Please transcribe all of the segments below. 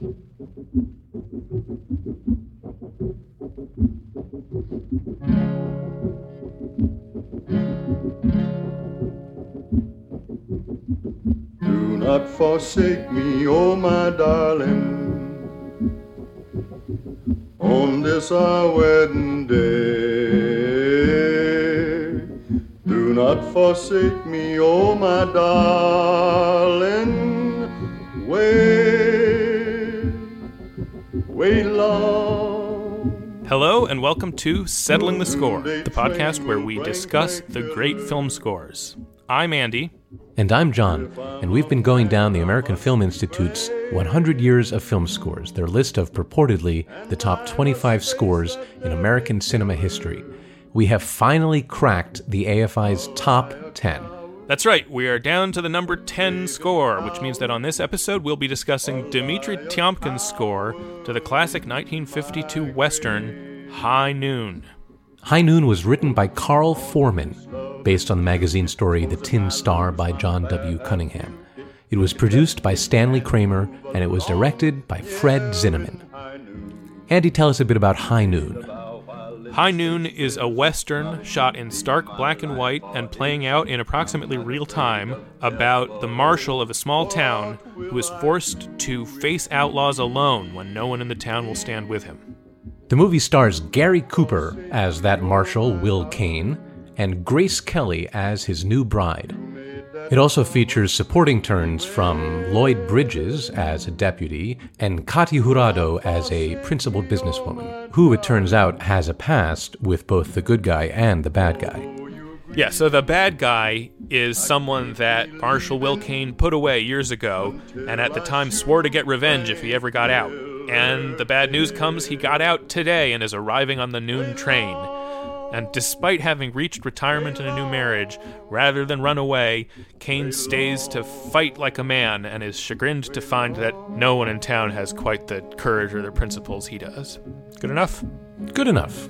Do not forsake me, oh my darling, on this our wedding day. Do not forsake me, oh my darling, wait, and welcome to Settling the Score, the podcast where we discuss the great film scores. I'm Andy. And I'm John, and we've been going down the American Film Institute's 100 Years of Film Scores, their list of purportedly the top 25 scores in American cinema history. We have finally cracked the AFI's top 10. That's right, we are down to the number 10 score, which means that on this episode we'll be discussing Dmitri Tiomkin's score to the classic 1952 Western High Noon. High Noon was written by Carl Foreman, based on the magazine story The Tin Star by John W. Cunningham. It was produced by Stanley Kramer and it was directed by Fred Zinnemann. Andy, tell us a bit about High Noon. High Noon is a western shot in stark black and white and playing out in approximately real time about the marshal of a small town who is forced to face outlaws alone when no one in the town will stand with him. The movie stars Gary Cooper as that marshal, Will Kane, and Grace Kelly as his new bride. It also features supporting turns from Lloyd Bridges as a deputy and Katy Jurado as a principled businesswoman, who it turns out has a past with both the good guy and the bad guy. Yeah, so the bad guy is someone that Marshal Will Kane put away years ago, and at the time swore to get revenge if he ever got out. And the bad news comes he got out today and is arriving on the noon train. And despite having reached retirement and a new marriage, rather than run away, Kane stays to fight like a man and is chagrined to find that no one in town has quite the courage or the principles he does. Good enough? Good enough.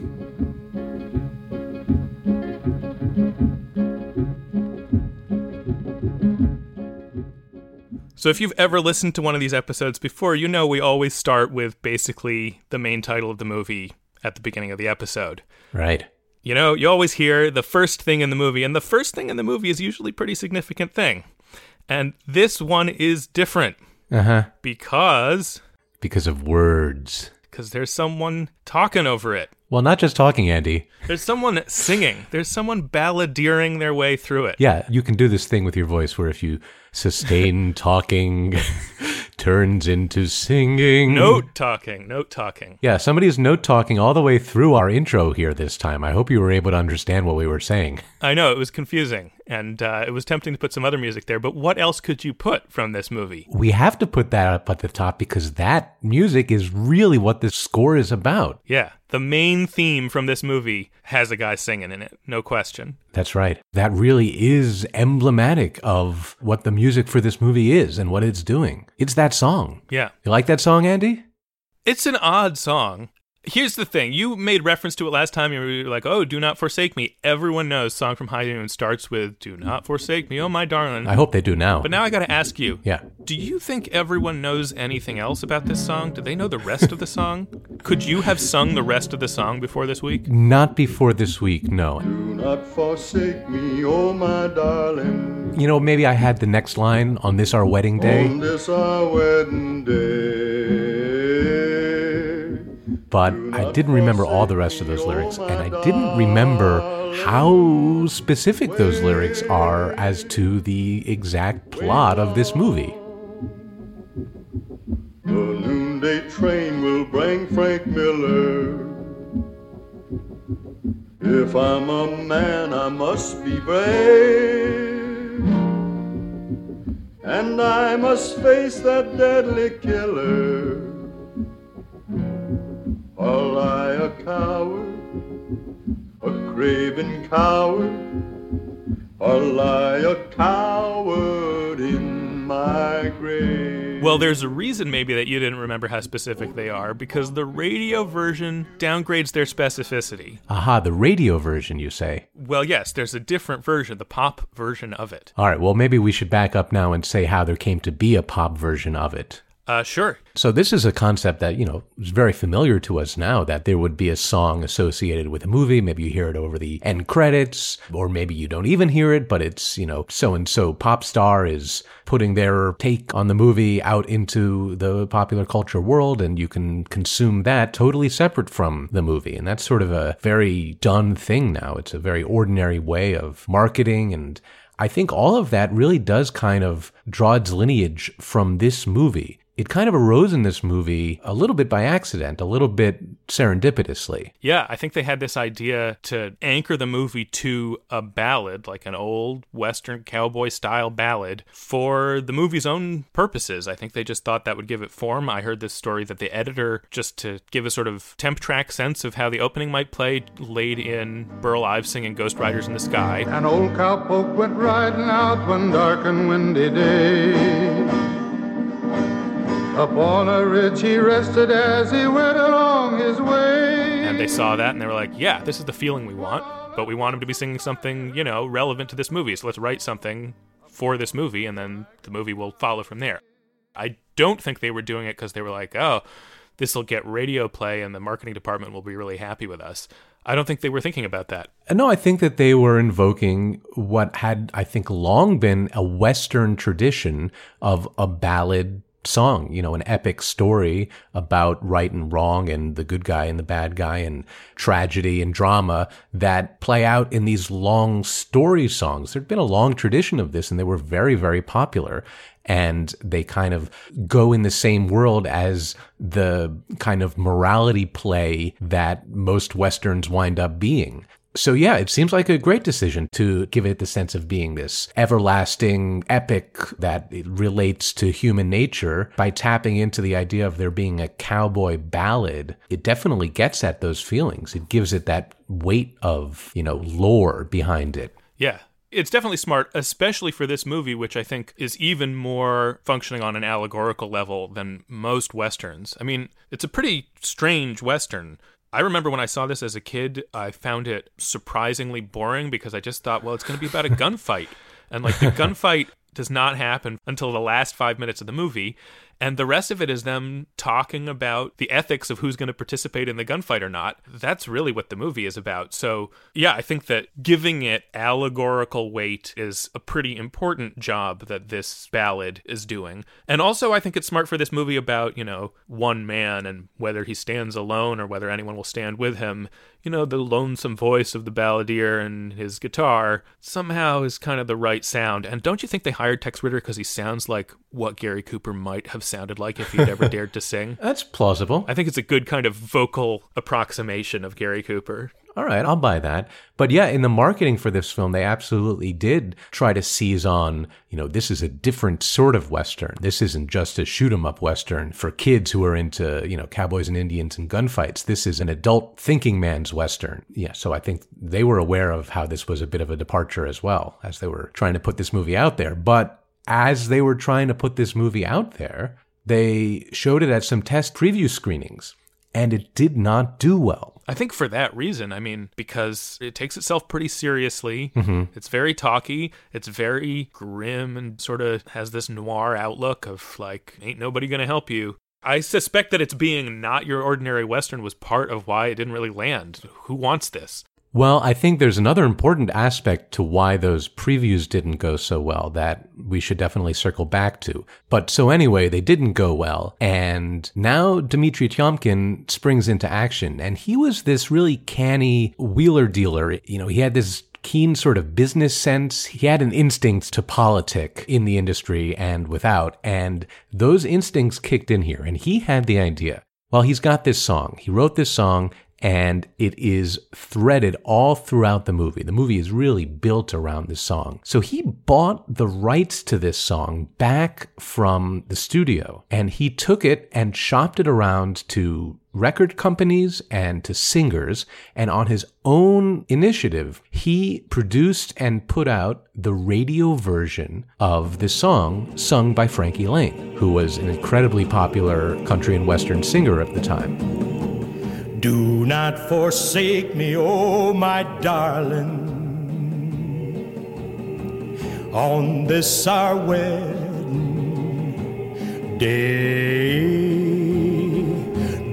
So, if you've ever listened to one of these episodes before, you know we always start with basically the main title of the movie at the beginning of the episode. Right. You know, you always hear the first thing in the movie, and the first thing in the movie is usually a pretty significant thing. And this one is different Uh huh. because Because of words. Because there's someone talking over it. Well, not just talking, Andy. There's someone singing. There's someone balladeering their way through it. Yeah, you can do this thing with your voice where if you sustain talking turns into singing. Note talking, note talking. Yeah, somebody is note talking all the way through our intro here this time. I hope you were able to understand what we were saying. I know it was confusing, and uh, it was tempting to put some other music there. But what else could you put from this movie? We have to put that up at the top because that music is really what this score is about. Yeah, the main theme from this movie has a guy singing in it, no question. That's right. That really is emblematic of what the music for this movie is and what it's doing. It's that song. Yeah, You like that song, Andy? it's an odd song. Here's the thing: you made reference to it last time. You were like, "Oh, do not forsake me." Everyone knows "Song from High Noon" starts with "Do not forsake me, oh my darling." I hope they do now. But now I got to ask you. yeah. Do you think everyone knows anything else about this song? Do they know the rest of the song? Could you have sung the rest of the song before this week? Not before this week, no. Do not forsake me, oh my darling, You know, maybe I had the next line on this our wedding day, on this our wedding day. But I didn't remember all the rest of those lyrics, and I didn't remember how specific those lyrics are as to the exact plot of this movie. The noonday train will bring Frank Miller. If I'm a man, I must be brave. And I must face that deadly killer. Coward, a craven coward, or lie a coward in my grave. Well, there's a reason maybe that you didn't remember how specific they are because the radio version downgrades their specificity. Aha, the radio version, you say? Well, yes, there's a different version, the pop version of it. All right, well, maybe we should back up now and say how there came to be a pop version of it. Uh, sure. So this is a concept that, you know, is very familiar to us now that there would be a song associated with a movie. Maybe you hear it over the end credits, or maybe you don't even hear it, but it's, you know, so and so pop star is putting their take on the movie out into the popular culture world and you can consume that totally separate from the movie. And that's sort of a very done thing now. It's a very ordinary way of marketing and I think all of that really does kind of draw its lineage from this movie it kind of arose in this movie a little bit by accident, a little bit serendipitously. Yeah, I think they had this idea to anchor the movie to a ballad, like an old Western cowboy style ballad, for the movie's own purposes. I think they just thought that would give it form. I heard this story that the editor, just to give a sort of temp track sense of how the opening might play, laid in Burl Ives singing Ghost Riders in the Sky. An old cowpoke went riding out one dark and windy day. Upon a ridge he rested as he went along his way. And they saw that and they were like, yeah, this is the feeling we want, but we want him to be singing something, you know, relevant to this movie. So let's write something for this movie and then the movie will follow from there. I don't think they were doing it because they were like, oh, this will get radio play and the marketing department will be really happy with us. I don't think they were thinking about that. Uh, no, I think that they were invoking what had, I think, long been a Western tradition of a ballad song, you know, an epic story about right and wrong and the good guy and the bad guy and tragedy and drama that play out in these long story songs. There'd been a long tradition of this and they were very, very popular. And they kind of go in the same world as the kind of morality play that most Westerns wind up being. So yeah, it seems like a great decision to give it the sense of being this everlasting epic that relates to human nature by tapping into the idea of there being a cowboy ballad. It definitely gets at those feelings. It gives it that weight of, you know, lore behind it. Yeah, it's definitely smart, especially for this movie, which I think is even more functioning on an allegorical level than most westerns. I mean, it's a pretty strange western. I remember when I saw this as a kid, I found it surprisingly boring because I just thought, well, it's going to be about a gunfight. And like the gunfight does not happen until the last five minutes of the movie. And the rest of it is them talking about the ethics of who's going to participate in the gunfight or not. That's really what the movie is about. So, yeah, I think that giving it allegorical weight is a pretty important job that this ballad is doing. And also, I think it's smart for this movie about, you know, one man and whether he stands alone or whether anyone will stand with him you know, the lonesome voice of the balladeer and his guitar somehow is kind of the right sound. And don't you think they hired Tex Ritter because he sounds like what Gary Cooper might have sounded like if he'd ever dared to sing? That's plausible. I think it's a good kind of vocal approximation of Gary Cooper all right, I'll buy that. But yeah, in the marketing for this film, they absolutely did try to seize on, you know, this is a different sort of Western. This isn't just a shoot 'em up Western for kids who are into, you know, cowboys and Indians and gunfights. This is an adult thinking man's Western. Yeah, so I think they were aware of how this was a bit of a departure as well as they were trying to put this movie out there. But as they were trying to put this movie out there, they showed it at some test preview screenings and it did not do well. I think for that reason, I mean, because it takes itself pretty seriously. Mm-hmm. It's very talky. It's very grim and sort of has this noir outlook of like, ain't nobody gonna help you. I suspect that it's being not your ordinary Western was part of why it didn't really land. Who wants this? Well, I think there's another important aspect to why those previews didn't go so well that we should definitely circle back to. But so anyway, they didn't go well. And now Dmitry Tiomkin springs into action. And he was this really canny wheeler dealer. You know, he had this keen sort of business sense. He had an instinct to politic in the industry and without. And those instincts kicked in here. And he had the idea. Well, he's got this song. He wrote this song and it is threaded all throughout the movie. The movie is really built around this song. So he bought the rights to this song back from the studio and he took it and shopped it around to record companies and to singers. And on his own initiative, he produced and put out the radio version of the song sung by Frankie Laine, who was an incredibly popular country and western singer at the time. Do not forsake me, oh my darling. On this our wedding day.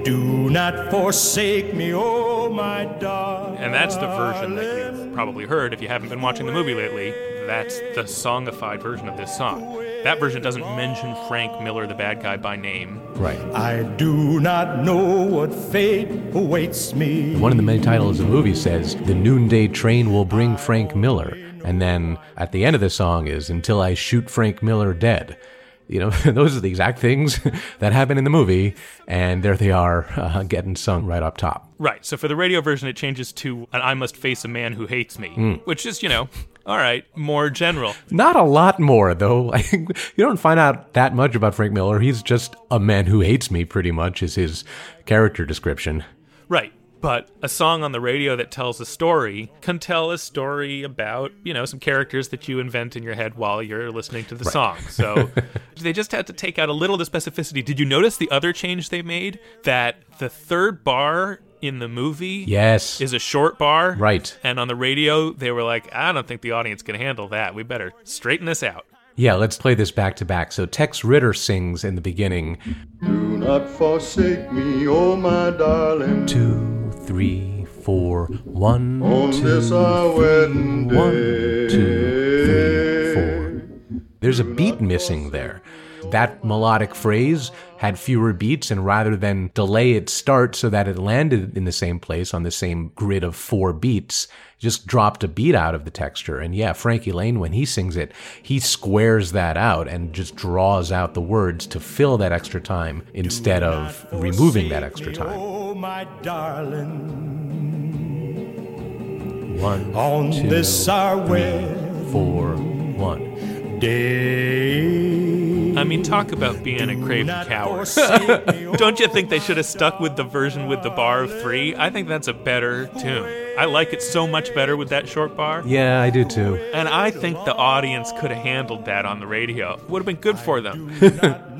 Do not forsake me, oh my darling. And that's the version that you've probably heard if you haven't been watching the movie lately. That's the songified version of this song. That version doesn't mention Frank Miller, the bad guy, by name. Right. I do not know what fate awaits me. One of the many titles of the movie says, The Noonday Train Will Bring Frank Miller. And then at the end of the song is, Until I Shoot Frank Miller Dead. You know, those are the exact things that happen in the movie, and there they are uh, getting sung right up top. Right. So for the radio version, it changes to an I must face a man who hates me, which is, you know, all right, more general. Not a lot more, though. You don't find out that much about Frank Miller. He's just a man who hates me, pretty much, is his character description. Right. But a song on the radio that tells a story can tell a story about, you know, some characters that you invent in your head while you're listening to the song. So they just had to take out a little of the specificity. Did you notice the other change they made? That the third bar in the movie Yes. is a short bar. Right. And on the radio, they were like, I don't think the audience can handle that. We better straighten this out. Yeah, let's play this back to back. So Tex Ritter sings in the beginning Do not forsake me, oh my darling. two, three, four, one, On two, this our wedding one, day. two, three, four. There's a beat missing there. That melodic phrase had fewer beats, and rather than delay its start so that it landed in the same place on the same grid of four beats, just dropped a beat out of the texture. And yeah, Frankie Laine, when he sings it, he squares that out and just draws out the words to fill that extra time instead of removing that extra time. Oh my darling. One, On two, this our wedding four, one. day. I mean, talk about being a craven Not coward. forsake me, Don't you think they should have stuck with the version with the bar of three? I think that's a better tune. I like it so much better with that short bar. Yeah, I do too. And I think the audience could have handled that on the radio. Would have been good for them.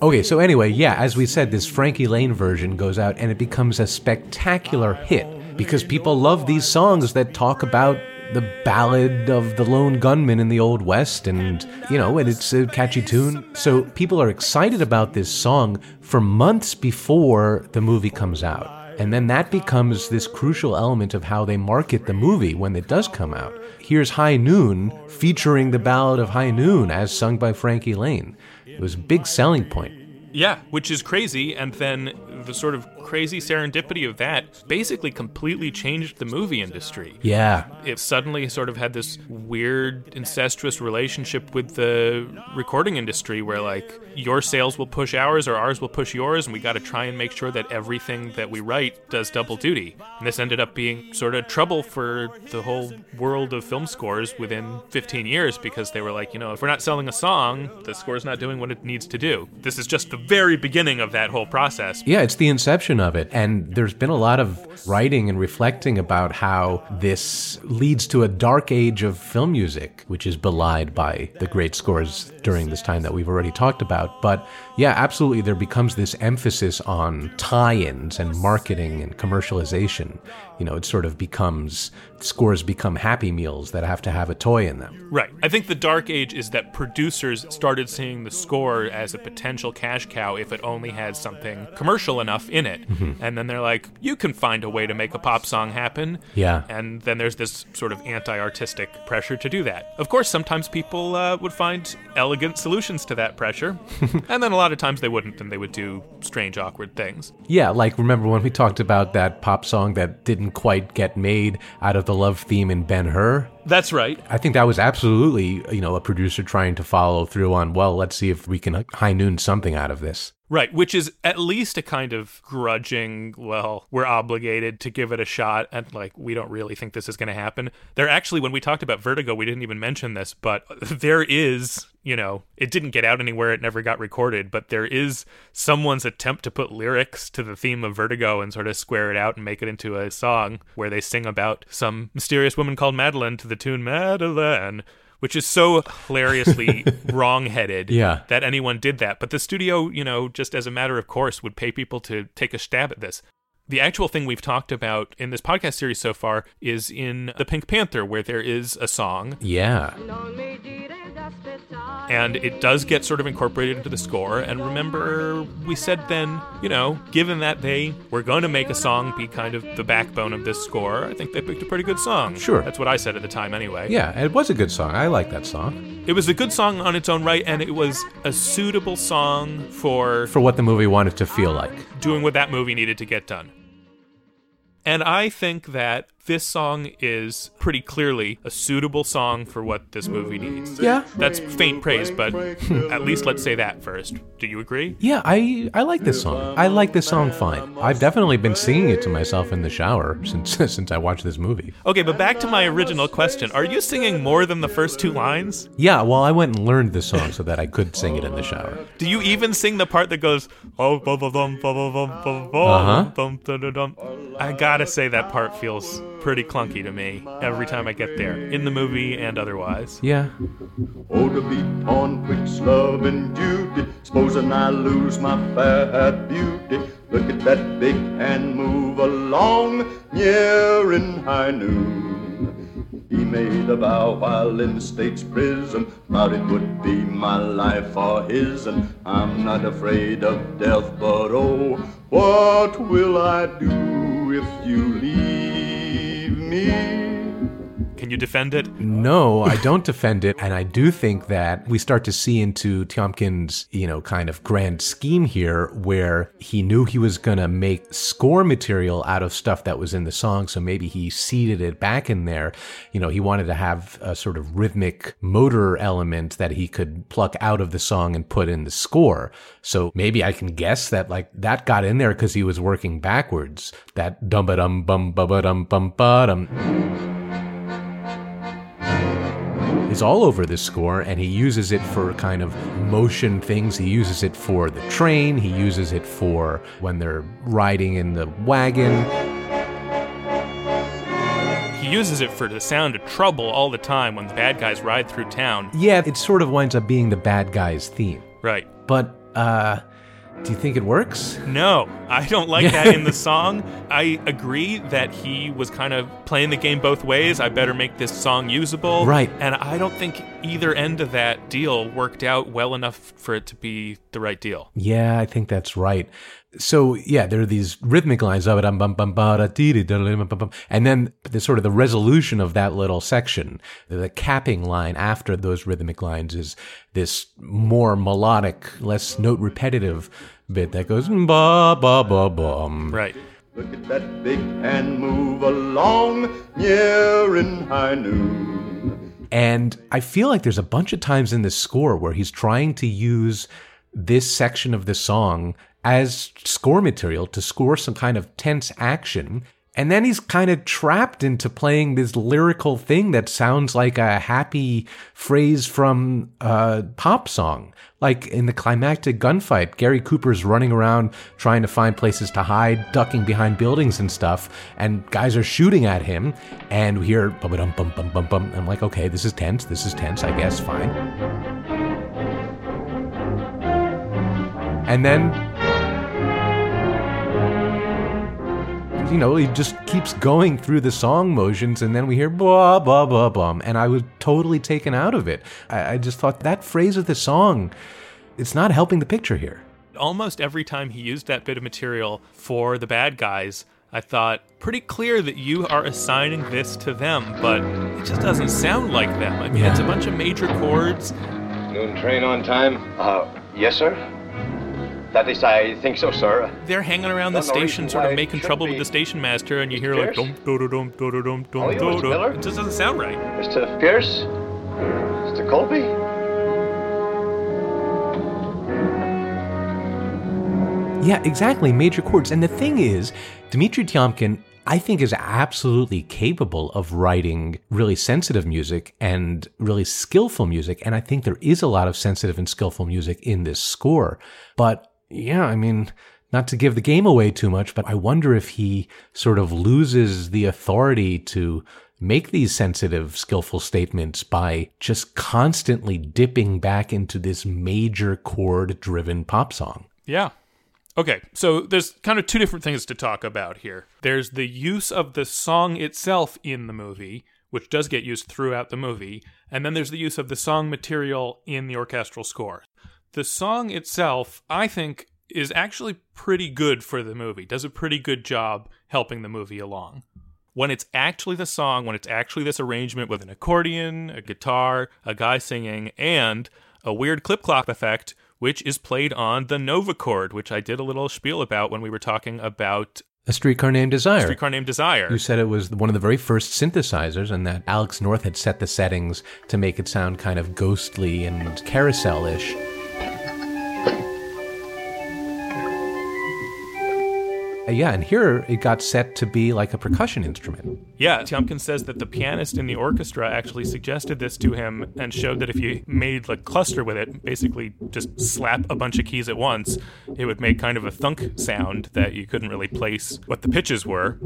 Okay, so anyway, yeah, as we said, this Frankie Laine version goes out and it becomes a spectacular hit because people love these songs that talk about the ballad of the lone gunman in the Old West and, you know, and it's a catchy tune. So people are excited about this song for months before the movie comes out. And then that becomes this crucial element of how they market the movie when it does come out. Here's High Noon featuring the Ballad of High Noon as sung by Frankie Laine. It was a big selling point. Yeah, which is crazy. And then the sort of crazy serendipity of that basically completely changed the movie industry. Yeah. it suddenly sort of had this weird incestuous relationship with the recording industry where like your sales will push ours or ours will push yours and we got to try and make sure that everything that we write does double duty and this ended up being sort of trouble for the whole world of film scores within 15 years because they were like you know if we're not selling a song the score's not doing what it needs to do this is just the very beginning of that whole process Yeah, it's the inception of it. And there's been a lot of writing and reflecting about how this leads to a dark age of film music, which is belied by the great scores during this time that we've already talked about. But yeah, absolutely, there becomes this emphasis on tie ins and marketing and commercialization. You know, it sort of becomes scores become happy meals that have to have a toy in them. Right. I think the dark age is that producers started seeing the score as a potential cash cow if it only had something commercial enough in it. And then they're like, you can find a way to make a pop song happen. Yeah. And then there's this sort of anti artistic pressure to do that. Of course, sometimes people uh, would find elegant solutions to that pressure. and then a lot of times they wouldn't, and they would do strange, awkward things. Yeah, like remember when we talked about that pop song that didn't quite get made out of the love theme in Ben Hur? That's right. I think that was absolutely, you know, a producer trying to follow through on, well, let's see if we can high noon something out of this. Right, which is at least a kind of grudging, well, we're obligated to give it a shot, and like, we don't really think this is going to happen. There actually, when we talked about Vertigo, we didn't even mention this, but there is, you know, it didn't get out anywhere, it never got recorded, but there is someone's attempt to put lyrics to the theme of Vertigo and sort of square it out and make it into a song where they sing about some mysterious woman called Madeline to the tune Madeline which is so hilariously wrong-headed Yeah. that anyone did that. But the studio, you know, just as a matter of course, would pay people to take a stab at this. The actual thing we've talked about in this podcast series so far is in The Pink Panther, where there is a song. Yeah. And it does get sort of incorporated into the score. And remember, we said then, you know, given that they were going to make a song be kind of the backbone of this score, I think they picked a pretty good song. Sure. That's what I said at the time anyway. Yeah, it was a good song. I like that song. It was a good song on its own right, and it was a suitable song for For what the movie wanted to feel like. doing what that movie needed to get done. And I think that this song is pretty clearly a suitable song for what this movie needs. Yeah. That's faint praise, but at least let's say that first. Do you agree? Yeah, I I like this song. I like this song fine. I've definitely been singing it to myself in the shower since since I watched this movie. Okay, but back to my original question. Are you singing more than the first two lines? Yeah, well, I went and learned the song so that I could sing it in the shower. Do you even sing the part that goes oh bum bum bum bum bum bum bum Uh-huh. bum dum dum dum? I gotta say that part feels pretty clunky to me every time I get there, in the movie and otherwise. Yeah. Oh, to be on quick's love and duty. Supposing I lose my fair beauty. Look at that big hand move along, near in high noon. He made a vow while in the state's prison, vowed it would be my life or his, and I'm not afraid of death, but oh, what will I do if you leave me? Can you defend it? No, I don't defend it, and I do think that we start to see into Tiomkin's, you know, kind of grand scheme here, where he knew he was gonna make score material out of stuff that was in the song, so maybe he seeded it back in there. You know, he wanted to have a sort of rhythmic motor element that he could pluck out of the song and put in the score. So maybe I can guess that like that got in there because he was working backwards. That dum ba dum bum ba ba dum bum ba dum is all over this score and he uses it for kind of motion things. He uses it for the train, he uses it for when they're riding in the wagon. He uses it for the sound of trouble all the time when the bad guys ride through town. Yeah, it sort of winds up being the bad guy's theme. Right. But uh do you think it works? No, I don't like that in the song. I agree that he was kind of playing the game both ways. I better make this song usable. Right. And I don't think either end of that deal worked out well enough for it to be the right deal. Yeah, I think that's right. So yeah, there are these rhythmic lines of it, bum, bum, ba, da, dee, dee, da, da, bum, bum, and then the sort of the resolution of that little section, the capping line after those rhythmic lines is this more melodic, less note repetitive bit that goes ba ba ba bum. Right. Look at that big hand move along, near in high noon. And I feel like there's a bunch of times in this score where he's trying to use this section of the song as score material to score some kind of tense action. And then he's kind of trapped into playing this lyrical thing that sounds like a happy phrase from a pop song. Like in the climactic gunfight, Gary Cooper's running around trying to find places to hide, ducking behind buildings and stuff, and guys are shooting at him, and we hear bum bum bum bum bum bum. I'm like, okay, this is tense, this is tense, I guess, fine. And then you know, he just keeps going through the song motions, and then we hear blah blah blah blah. and I was totally taken out of it. I, I just thought that phrase of the song, it's not helping the picture here. Almost every time he used that bit of material for the bad guys, I thought, pretty clear that you are assigning this to them, but it just doesn't sound like them. I mean, Yeah. it's a bunch of major chords. Noon train on time? Uh, yes, sir. That is, I think so, sir. They're hanging around the station, sort of making should trouble with the station master, and you hear like Pierce? dum dum dum dum dum dum Oh, dum Mr. dum. Miller? It just doesn't sound right. Mr. Pierce? Mr. Colby? Yeah, exactly, major chords. And the thing is, Dmitri Tiomkin, I think, is absolutely capable of writing really sensitive music and really skillful music. And I think there is a lot of sensitive and skillful music in this score. But yeah, I mean, not to give the game away too much, but I wonder if he sort of loses the authority to make these sensitive, skillful statements by just constantly dipping back into this major chord driven pop song. Yeah. Okay, so there's kind of two different things to talk about here. There's the use of the song itself in the movie, which does get used throughout the movie, and then there's the use of the song material in the orchestral score. The song itself, I think, is actually pretty good for the movie, does a pretty good job helping the movie along. When it's actually the song, when it's actually this arrangement with an accordion, a guitar, a guy singing, and a weird clip clop effect, which is played on the Novachord, which I did a little spiel about when we were talking about A Streetcar Named Desire. Streetcar Named Desire. You said it was one of the very first synthesizers, and that Alex North had set the settings to make it sound kind of ghostly and carousel ish. Uh, yeah, and here it got set to be like a percussion instrument. Yeah, Tiomkin says that the pianist in the orchestra actually suggested this to him and showed that if you made a cluster with it, basically just slap a bunch of keys at once, it would make kind of a thunk sound that you couldn't really place what the pitches were.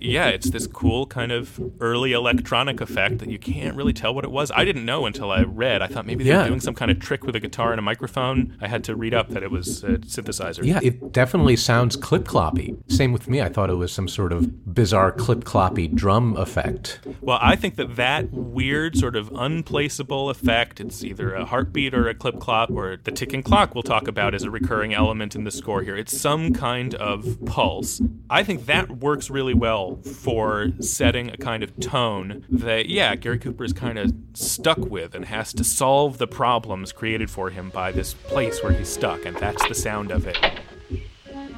Yeah, it's this cool kind of early electronic effect that you can't really tell what it was. I didn't know until I read. I thought maybe they Yeah. were doing some kind of trick with a guitar and a microphone. I had to read up that it was a synthesizer. Yeah, it definitely sounds clip cloppy. Same with me. I thought it was some sort of bizarre clip cloppy drum effect. Well, I think that that weird sort of unplaceable effect, it's either a heartbeat or a clip clop or the ticking clock we'll talk about as a recurring element in the score here. It's some kind of pulse. I think that works really well for setting a kind of tone that, yeah, Gary Cooper is kind of stuck with and has to solve the problems created for him by this place where he's stuck, and that's the sound of it.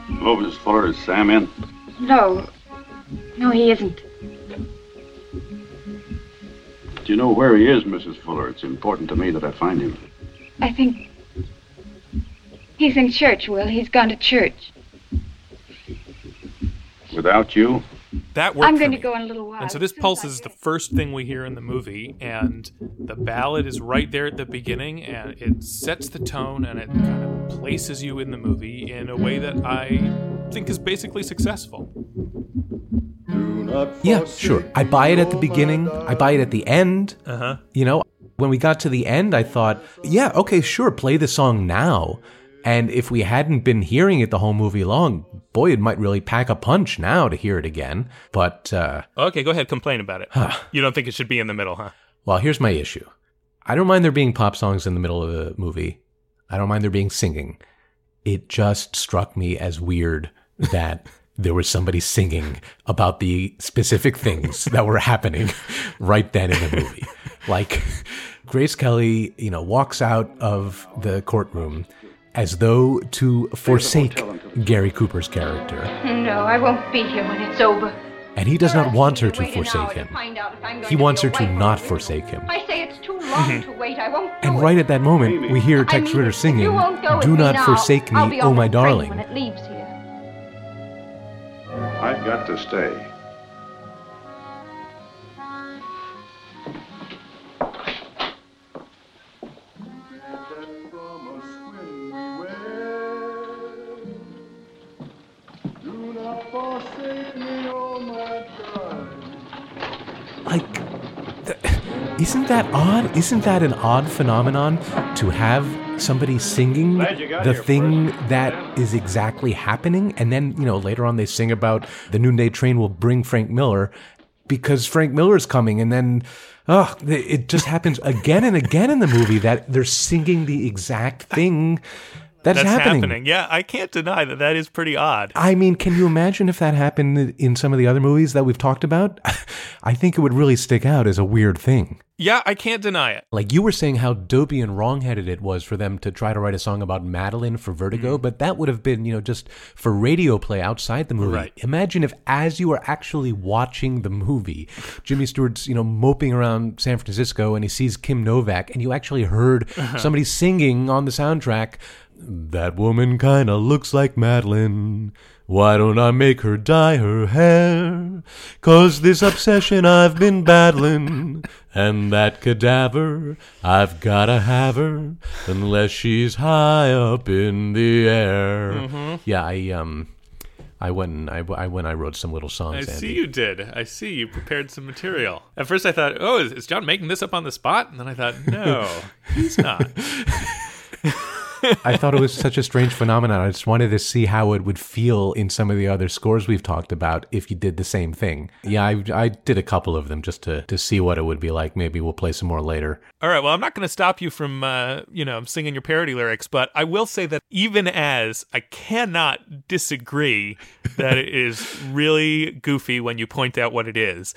Mrs. Fuller, is Sam in? No. No, he isn't. Do you know where he is, Mrs. Fuller? It's important to me that I find him. I think. He's in church, Will. He's gone to church. Without you? That worked I'm going to go in a little while. And so this pulse is the first thing we hear in the movie, and the ballad is right there at the beginning, and it sets the tone and it kind of places you in the movie in a way that I think is basically successful. Yeah, sure. I buy it at the beginning. I buy it at the end. Uh huh. You know, when we got to the end, I thought, yeah, okay, sure, play the song now. And if we hadn't been hearing it the whole movie long, boy, it might really pack a punch now to hear it again. But, uh, Okay, go ahead, complain about it. you don't think it should be in the middle, huh? well, here's my issue. I don't mind there being pop songs in the middle of the movie. I don't mind there being singing. It just struck me as weird that there was somebody singing about the specific things that were happening right then in the movie. Like Grace Kelly, you know, walks out of the courtroom as though to forsake Gary Cooper's character. No, I won't be here when it's over. And he does not want her to forsake him. He wants her to not forsake him. I say it's too long hmm. to wait. I won't And right at that moment, we hear Tex Ritter singing, you won't go with Do not forsake me, oh my darling. When it leaves here. I've got to stay. Isn't that odd? Isn't that an odd phenomenon to have somebody singing Glad you got the thing first. that is exactly happening? And then, you know, later on they sing about the noonday train will bring Frank Miller because Frank Miller's coming. And then, oh, it just happens again and again in the movie that they're singing the exact thing that's, That's happening. happening. Yeah, I can't deny that that is pretty odd. I mean, can you imagine if that happened in some of the other movies that we've talked about? I think it would really stick out as a weird thing. Yeah, I can't deny it. Like you were saying how dopey and wrongheaded it was for them to try to write a song about Madeline for Vertigo, mm. but that would have been, you know, just for radio play outside the movie. Right. Imagine if as you are actually watching the movie, Jimmy Stewart's, you know, moping around San Francisco and he sees Kim Novak and you actually heard somebody singing on the soundtrack, that woman kind of looks like Madeline. Why don't I make her dye her hair? Cause this obsession I've been battling, and that cadaver, I've gotta have her, unless she's high up in the air. Yeah, I, um, I went and I, I went, I wrote some little I songs, Andy. see you did. I see you prepared some material. At first, I thought, "Oh, is, is John making this up on the spot?" And then I thought, "No, he's not." I thought it was such a strange phenomenon. I just wanted to see how it would feel in some of the other scores we've talked about if you did the same thing. Yeah, I, I did a couple of them just to, to see what it would be like. Maybe we'll play some more later. All right. Well, I'm not going to stop you from, uh, you know, singing your parody lyrics, but I will say that even as I cannot disagree that it is really goofy when you point out what it is,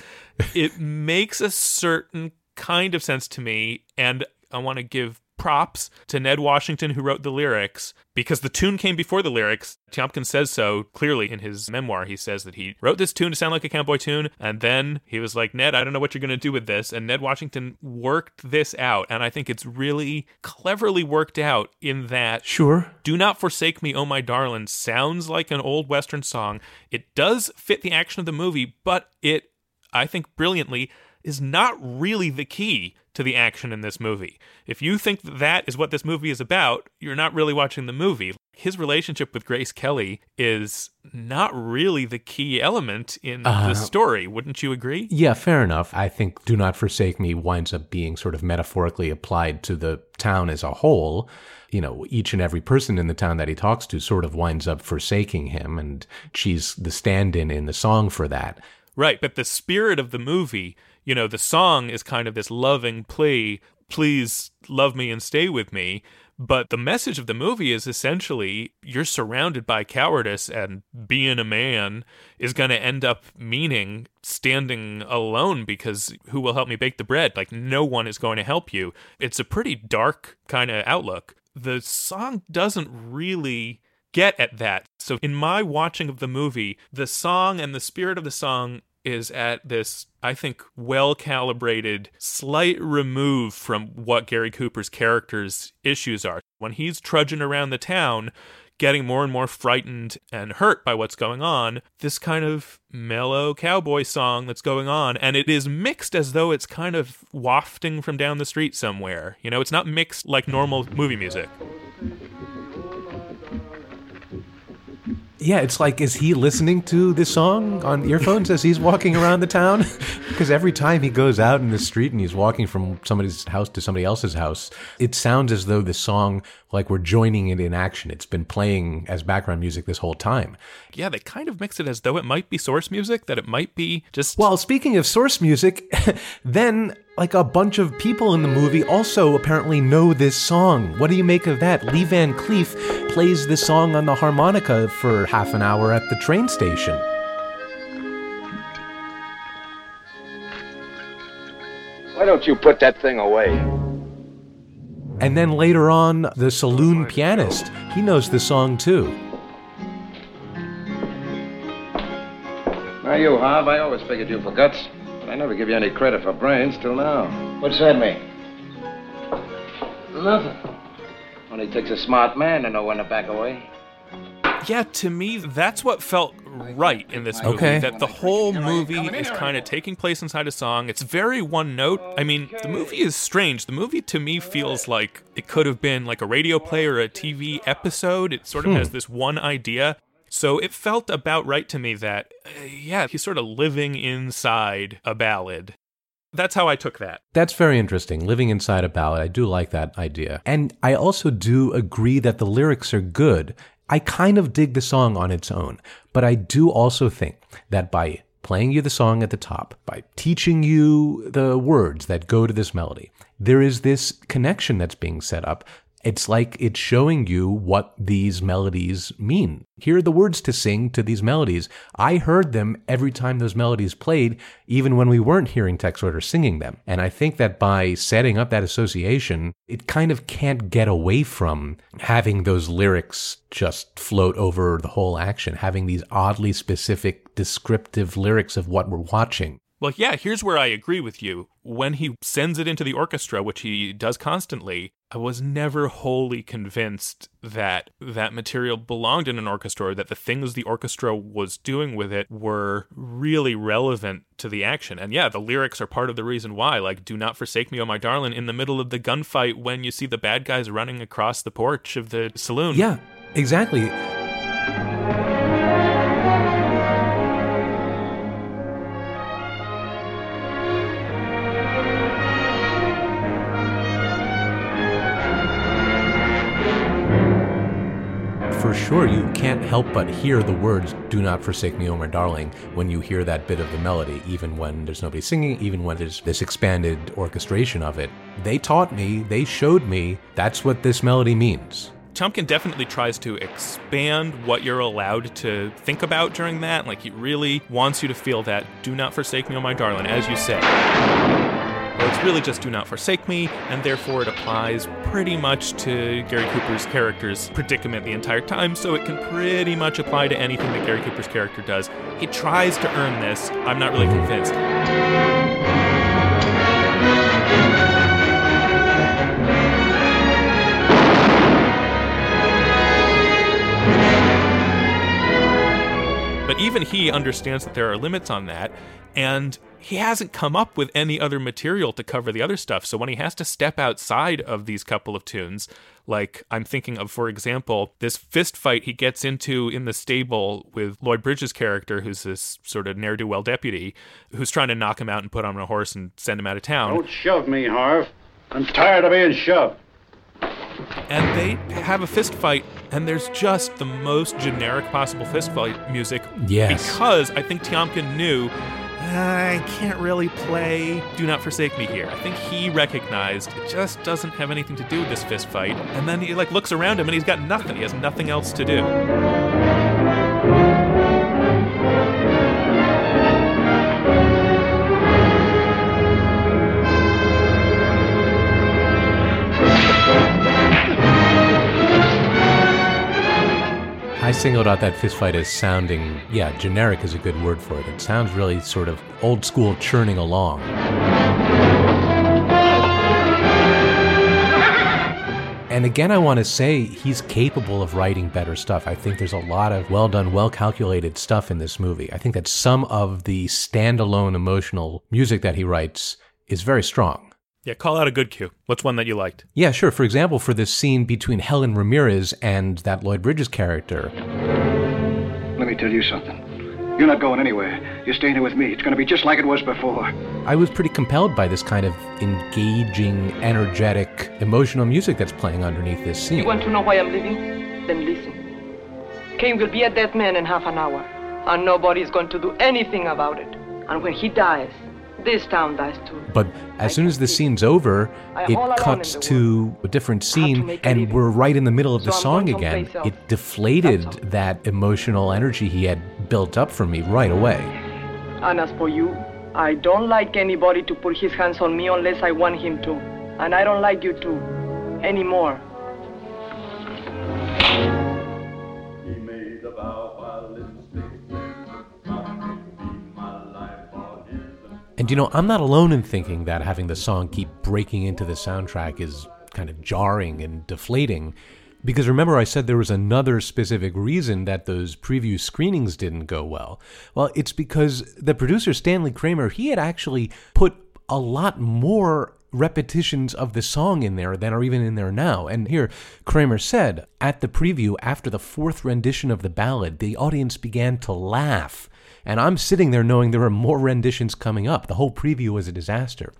it makes a certain kind of sense to me. And I want to give props to Ned Washington, who wrote the lyrics, because the tune came before the lyrics. Tiomkin says so clearly in his memoir. He says that he wrote this tune to sound like a cowboy tune, and then he was like, Ned, I don't know what you're going to do with this. And Ned Washington worked this out, and I think it's really cleverly worked out in that. Sure. Do Not Forsake Me, Oh My Darling sounds like an old Western song. It does fit the action of the movie, but it, I think, brilliantly is not really the key to the action in this movie. If you think that, that is what this movie is about, you're not really watching the movie. His relationship with Grace Kelly is not really the key element in uh, the story. Wouldn't you agree? Yeah, fair enough. I think Do Not Forsake Me winds up being sort of metaphorically applied to the town as a whole. You know, each and every person in the town that he talks to sort of winds up forsaking him, and she's the stand in in the song for that. Right, but the spirit of the movie you know, the song is kind of this loving plea, please love me and stay with me. But the message of the movie is essentially you're surrounded by cowardice, and being a man is going to end up meaning standing alone because who will help me bake the bread? Like, no one is going to help you. It's a pretty dark kind of outlook. The song doesn't really get at that. So, in my watching of the movie, the song and the spirit of the song is at this, I think, well calibrated, slight remove from what Gary Cooper's character's issues are. When he's trudging around the town, getting more and more frightened and hurt by what's going on, this kind of mellow cowboy song that's going on, and it is mixed as though it's kind of wafting from down the street somewhere. You know, it's not mixed like normal movie music. Yeah, it's like, is he listening to this song on earphones as he's walking around the town? Because every time he goes out in the street and he's walking from somebody's house to somebody else's house, it sounds as though the song, like we're joining it in action. It's been playing as background music this whole time. Yeah, they kind of mix it as though it might be source music, that it might be just. Well, speaking of source music, then like a bunch of people in the movie also apparently know this song. What do you make of that? Lee Van Cleef plays this song on the harmonica for half an hour at the train station. Why don't you put that thing away? And then later on, the saloon pianist, he knows the song too. Now you, Harv, I always figured you for guts. But I never give you any credit for brains till now. What's that mean? Nothing. Only takes a smart man to know when to back away. Yeah, to me, that's what felt right in this movie. Okay. That the whole movie is kind of taking place inside a song. It's very one note. I mean, the movie is strange. The movie to me feels like it could have been like a radio play or a TV episode. It sort of Hmm. has this one idea. So it felt about right to me that, uh, yeah, he's sort of living inside a ballad. That's how I took that. That's very interesting. Living inside a ballad. I do like that idea. And I also do agree that the lyrics are good. I kind of dig the song on its own, but I do also think that by playing you the song at the top, by teaching you the words that go to this melody, there is this connection that's being set up. It's like it's showing you what these melodies mean. Here are the words to sing to these melodies. I heard them every time those melodies played, even when we weren't hearing Tex Ritter singing them. And I think that by setting up that association, it kind of can't get away from having those lyrics just float over the whole action, having these oddly specific, descriptive lyrics of what we're watching. Well, yeah, here's where I agree with you. When he sends it into the orchestra, which he does constantly, I was never wholly convinced that that material belonged in an orchestra, or that the things the orchestra was doing with it were really relevant to the action. And yeah, the lyrics are part of the reason why. Like, do not forsake me, oh my darling, in the middle of the gunfight when you see the bad guys running across the porch of the saloon. Yeah, exactly. Sure, you can't help but hear the words, Do not forsake me, O my darling, when you hear that bit of the melody, even when there's nobody singing, even when there's this expanded orchestration of it. They taught me, they showed me, that's what this melody means. Tiomkin definitely tries to expand what you're allowed to think about during that. Like, he really wants you to feel that, do not forsake me, oh my darling, as you say. Well, it's really just do not forsake me, and therefore it applies pretty much to Gary Cooper's character's predicament the entire time, so it can pretty much apply to anything that Gary Cooper's character does. He tries to earn this. I'm not really hmm. convinced. But even he understands that there are limits on that, and he hasn't come up with any other material to cover the other stuff. So when he has to step outside of these couple of tunes, like I'm thinking of, for example, this fist fight he gets into in the stable with Lloyd Bridges' character, who's this sort of ne'er do well deputy, who's trying to knock him out and put him on a horse and send him out of town. Don't shove me, Harv. I'm tired of being shoved. And they have a fist fight, and there's just the most generic possible fist fight music. Yes. Because I think Tiomkin knew I can't really play Do Not Forsake Me here. I think he recognized it just doesn't have anything to do with this fist fight. And then he like looks around him and he's got nothing. He has nothing else to do. Singled out that fist fight as sounding, yeah, generic is a good word for it. It sounds really sort of old school churning along. And again, I want to say he's capable of writing better stuff. I think there's a lot of well done, well calculated stuff in this movie. I think that some of the standalone emotional music that he writes is very strong. Yeah, call out a good cue. What's one that you liked? Yeah, sure. For example, for this scene between Helen Ramirez and that Lloyd Bridges character. Let me tell you something. You're not going anywhere. You're staying here with me. It's going to be just like it was before. I was pretty compelled by this kind of engaging, energetic, emotional music that's playing underneath this scene. You want to know why I'm leaving? Then listen. Kane will be a dead man in half an hour, and nobody's going to do anything about it. And when he dies, this town dies too. But as soon as the scene's over, it cuts to a different scene, and we're right in the middle of the song again. It deflated that emotional energy he had built up for me right away. And as for you, I don't like anybody to put his hands on me unless I want him to. And I don't like you to anymore. And you know, I'm not alone in thinking that having the song keep breaking into the soundtrack is kind of jarring and deflating. Because remember, I said there was another specific reason that those preview screenings didn't go well. Well, it's because the producer, Stanley Kramer, he had actually put a lot more repetitions of the song in there than are even in there now. And here, Kramer said at the preview, after the fourth rendition of the ballad, the audience began to laugh and I'm sitting there knowing there are more renditions coming up. The whole preview was a disaster.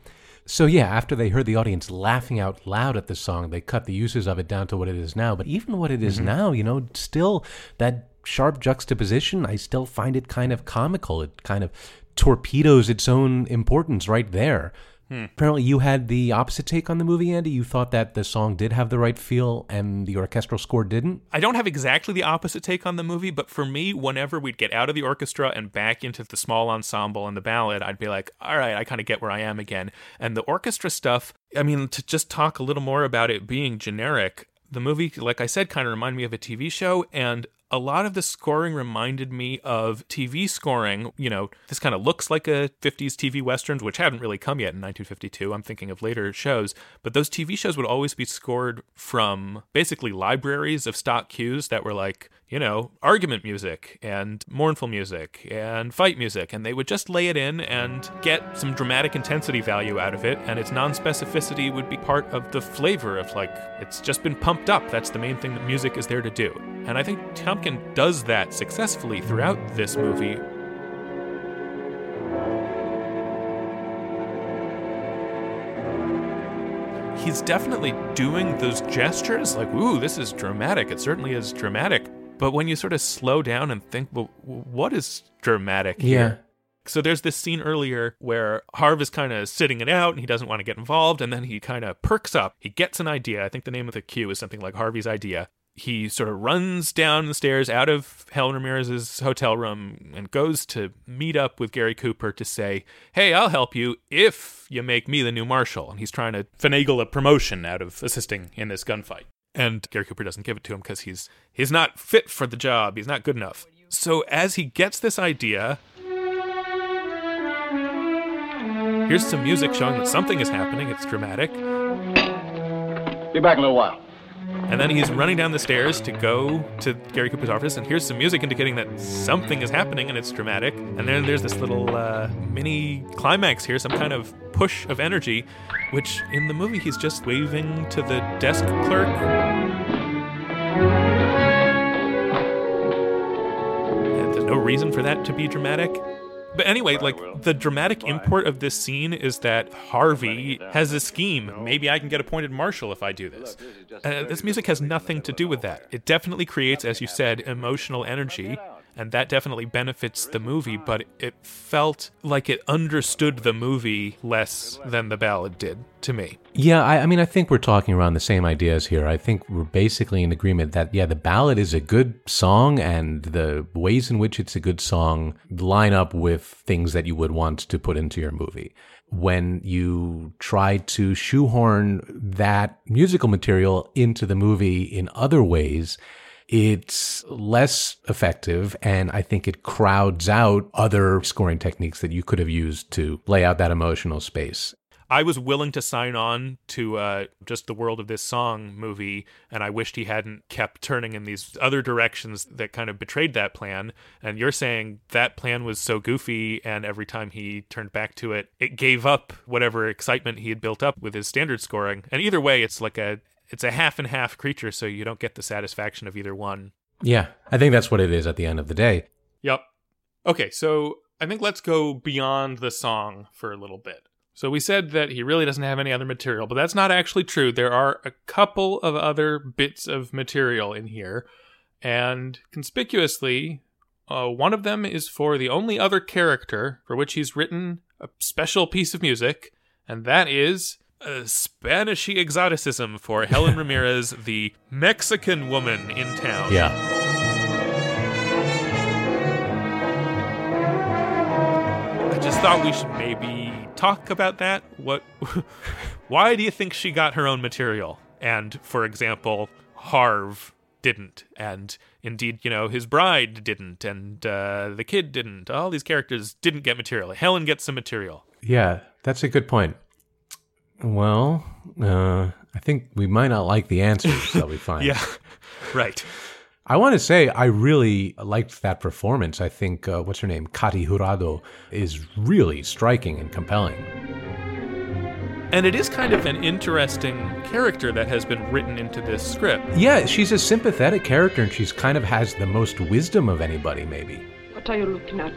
So, yeah, after they heard the audience laughing out loud at the song, they cut the uses of it down to what it is now. But even what it is Mm-hmm. now, you know, still that sharp juxtaposition, I still find it kind of comical. It kind of torpedoes its own importance right there. Hmm. Apparently, you had the opposite take on the movie, Andy. You thought that the song did have the right feel and the orchestral score didn't. I don't have exactly the opposite take on the movie, but for me, whenever we'd get out of the orchestra and back into the small ensemble and the ballad, I'd be like, all right, I kind of get where I am again. And the orchestra stuff, I mean, to just talk a little more about it being generic, the movie, like I said, kind of reminded me of a TV show, and a lot of the scoring reminded me of TV scoring. You know, this kind of looks like a 50s TV westerns, which hadn't really come yet in 1952. I'm thinking of later shows, but those TV shows would always be scored from basically libraries of stock cues that were like, you know, argument music and mournful music and fight music. And they would just lay it in and get some dramatic intensity value out of it. And its non specificity would be part of the flavor of like, it's just been pumped up. That's the main thing that music is there to do. And I think Tiomkin does that successfully throughout this movie. he's definitely doing those gestures like, ooh, this is dramatic. It certainly is dramatic. But when you sort of slow down and think, well, what is dramatic here? Yeah. So there's this scene earlier where Harv is kind of sitting it out and he doesn't want to get involved, and then he kind of perks up. He gets an idea. I think the name of the cue is something like Harvey's idea. He sort of runs down the stairs out of Helen Ramirez's hotel room and goes to meet up with Gary Cooper to say, Hey, I'll help you if you make me the new marshal. And he's trying to finagle a promotion out of assisting in this gunfight. And Gary Cooper doesn't give it to him because he's he's not fit for the job. He's not good enough. So as he gets this idea, Here's some music showing that something is happening. It's dramatic. Be back in a little while. And then he's running down the stairs to go to Gary Cooper's office, and here's some music indicating that something is happening and it's dramatic. And then there's this little uh, mini climax here, some kind of push of energy, which in the movie he's just waving to the desk clerk. There's no reason for that to be dramatic. But anyway, like the dramatic import of this scene is that Harvey has a scheme. Maybe I can get appointed marshal if I do this. Uh, this music has nothing to do with that. It definitely creates, as you said, emotional energy, and that definitely benefits the movie, but it felt like it understood the movie less than the ballad did to me. Yeah, I, I mean, I think we're talking around the same ideas here. I think we're basically in agreement that, yeah, the ballad is a good song, and the ways in which it's a good song line up with things that you would want to put into your movie. When you try to shoehorn that musical material into the movie in other ways, it's less effective and I think it crowds out other scoring techniques that you could have used to lay out that emotional space. I was willing to sign on to uh, just the world of this song movie, and I wished he hadn't kept turning in these other directions that kind of betrayed that plan. And you're saying that plan was so goofy, and every time he turned back to it, it gave up whatever excitement he had built up with his standard scoring. And either way, it's like a it's a half and half creature, so you don't get the satisfaction of either one. Yeah, I think that's what it is at the end of the day. Yep. Okay, so I think let's go beyond the song for a little bit. So we said that he really doesn't have any other material, but that's not actually true. There are a couple of other bits of material in here, and conspicuously, uh, one of them is for the only other character for which he's written a special piece of music, and that is a Spanishy exoticism for Helen Ramirez, the Mexican woman in town. Yeah. I just thought we should maybe talk about that. What? why do you think she got her own material? And for example, Harv didn't, and indeed, you know, his bride didn't, and uh, the kid didn't. All these characters didn't get material. Helen gets some material. Yeah, that's a good point. Well, uh, I think we might not like the answers that we find. yeah, right. I want to say I really liked that performance. I think uh, what's her name, Katy Jurado, is really striking and compelling. And it is kind of an interesting character that has been written into this script. Yeah, she's a sympathetic character, and she's kind of has the most wisdom of anybody, maybe. What are you looking at?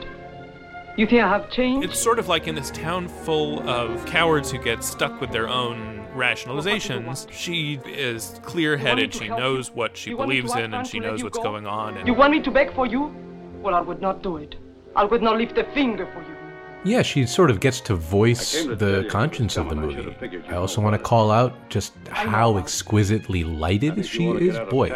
You think I have changed? It's sort of like in this town full of cowards who get stuck with their own rationalizations. She is clear headed. She knows what she believes in and she knows what's going on. And You want me to beg for you? Well, I would not do it. I would not lift a finger for you. Yeah, she sort of gets to voice the conscience of the movie. I also want to call out just how exquisitely lighted she is. Boy,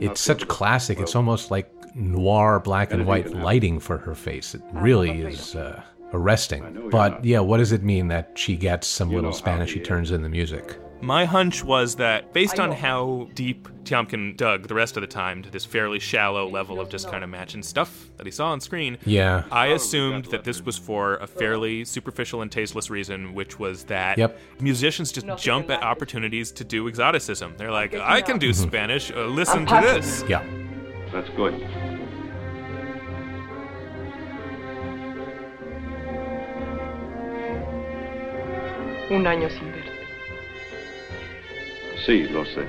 it's such classic. It's almost like noir black and white lighting for her face. It really is uh, arresting. But yeah, what does it mean that she gets some little Spanish she turns in the music? My hunch was that based on how deep Tiomkin dug the rest of the time to this fairly shallow level of just kind of matching stuff that he saw on screen, Yeah. I assumed that this was for a fairly superficial and tasteless reason, which was that Yep. musicians just jump at opportunities to do exoticism. They're like, I can do Spanish, uh, listen to this. Yeah. That's good. Un año sin verte. Sí, lo sé.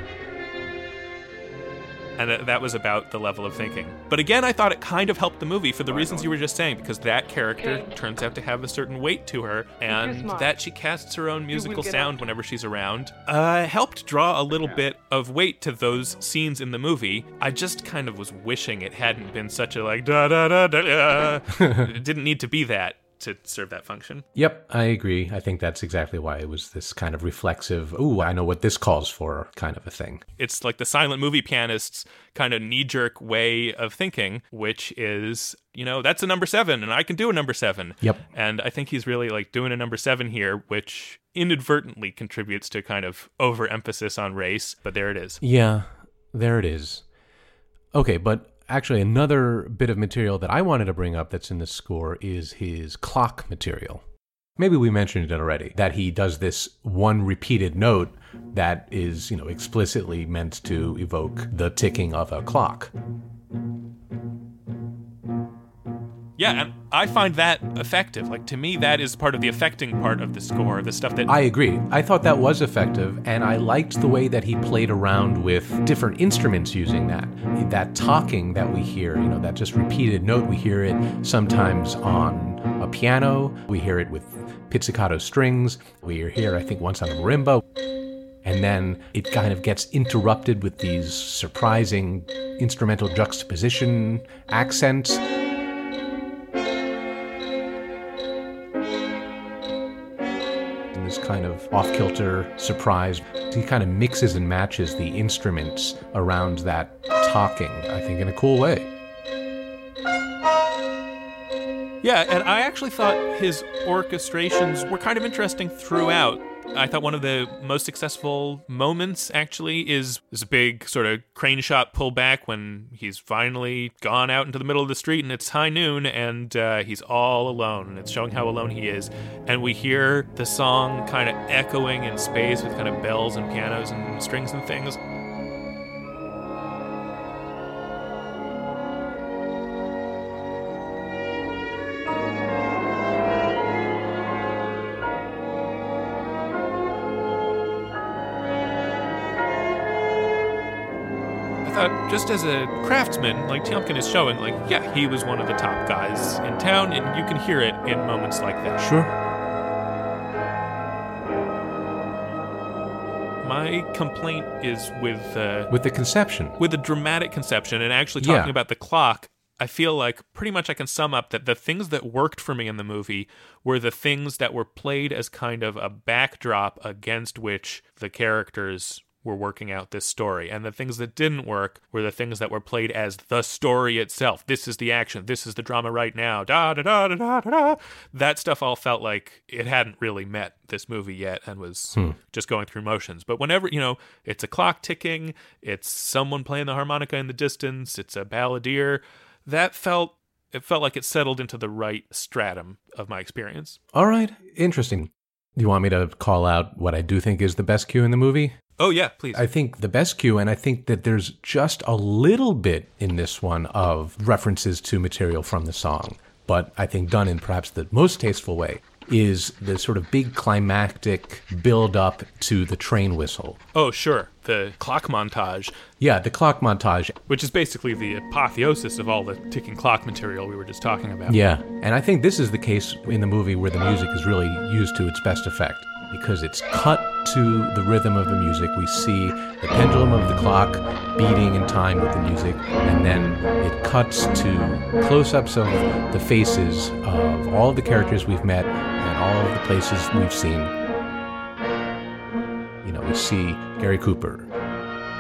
And that- that was about the level of thinking. But again, I thought it kind of helped the movie for the reasons you were just saying, because that character turns out to have a certain weight to her, and that she casts her own musical get sound whenever she's around, uh, helped draw a little bit of weight to those scenes in the movie. I just kind of was wishing it hadn't been such a like da da da da. da. it didn't need to be that to serve that function. Yep, I agree. I think that's exactly why it was this kind of reflexive, ooh, I know what this calls for kind of a thing. It's like the silent movie pianist's kind of knee jerk way of thinking, which is, you know, that's a number seven and I can do a number seven. Yep. And I think he's really like doing a number seven here, which inadvertently contributes to kind of overemphasis on race, but there it is. Yeah, there it is. Okay, but actually, another bit of material that I wanted to bring up that's in the score is his clock material. Maybe we mentioned it already that he does this one repeated note that is, you know, explicitly meant to evoke the ticking of a clock. Yeah, and I find that effective. Like to me, that is part of the affecting part of the score, the stuff that I agree. I thought that was effective, and I liked the way that he played around with different instruments using that. That talking that we hear, you know, that just repeated note, we hear it sometimes on a piano, we hear it with pizzicato strings, we hear, I think, once on a marimba. And then it kind of gets interrupted with these surprising instrumental juxtaposition accents. This kind of off kilter surprise. He kind of mixes and matches the instruments around that talking, I think, in a cool way. Yeah, and I actually thought his orchestrations were kind of interesting throughout. I thought one of the most successful moments actually is this big sort of crane shot pullback when he's finally gone out into the middle of the street and it's high noon and uh, he's all alone and it's showing how alone he is. And we hear the song kind of echoing in space with kind of bells and pianos and strings and things. Just as a craftsman, like Tiomkin is showing, like, yeah, he was one of the top guys in town, and you can hear it in moments like that. Sure. My complaint is with uh, With the conception. with the dramatic conception and actually talking Yeah. about the clock. I feel like pretty much I can sum up that the things that worked for me in the movie were the things that were played as kind of a backdrop against which the characters were working out this story. And the things that didn't work were the things that were played as the story itself. This is the action. This is the drama right now. Da da da da da da. That stuff all felt like it hadn't really met this movie yet and was Hmm. just going through motions. But whenever, you know, it's a clock ticking, it's someone playing the harmonica in the distance, it's a balladeer, that felt it felt like it settled into the right stratum of my experience. All right, interesting. Do you want me to call out what I do think is the best cue in the movie? Oh yeah, please. I think the best cue, and I think that there's just a little bit in this one of references to material from the song, but I think done in perhaps the most tasteful way, is the sort of big climactic build up to the train whistle. oh sure, the clock montage, Yeah, the clock montage. which is basically the apotheosis of all the ticking clock material we were just talking about. Yeah, and I think this is the case in the movie where the music is really used to its best effect because it's cut to the rhythm of the music. We see the pendulum of the clock beating in time with the music, and then it cuts to close ups of the faces of all of the characters we've met and all of the places we've seen. You know, we see Gary Cooper,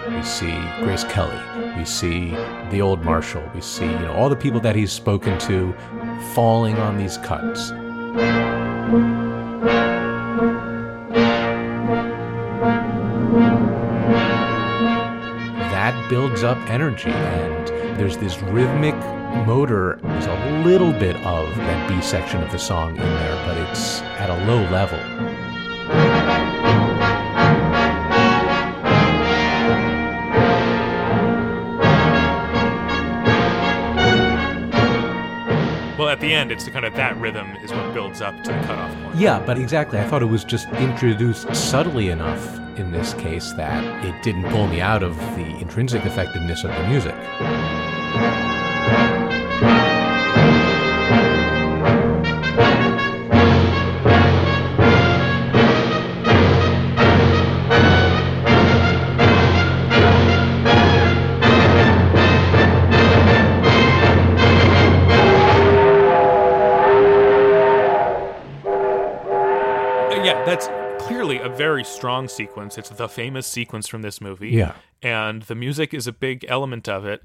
we see Grace Kelly. We see the old Marshal. We see, you know, all the people that he's spoken to falling on these cuts. Builds up energy, and there's this rhythmic motor. There's a little bit of that B section of the song in there, but it's at a low level. Well, at the end, it's the kind of that rhythm is what builds up to the cutoff point. Yeah, but exactly. I thought it was just introduced subtly enough in this case that it didn't pull me out of the intrinsic effectiveness of the music. Strong sequence. It's the famous sequence from this movie. Yeah. And the music is a big element of it.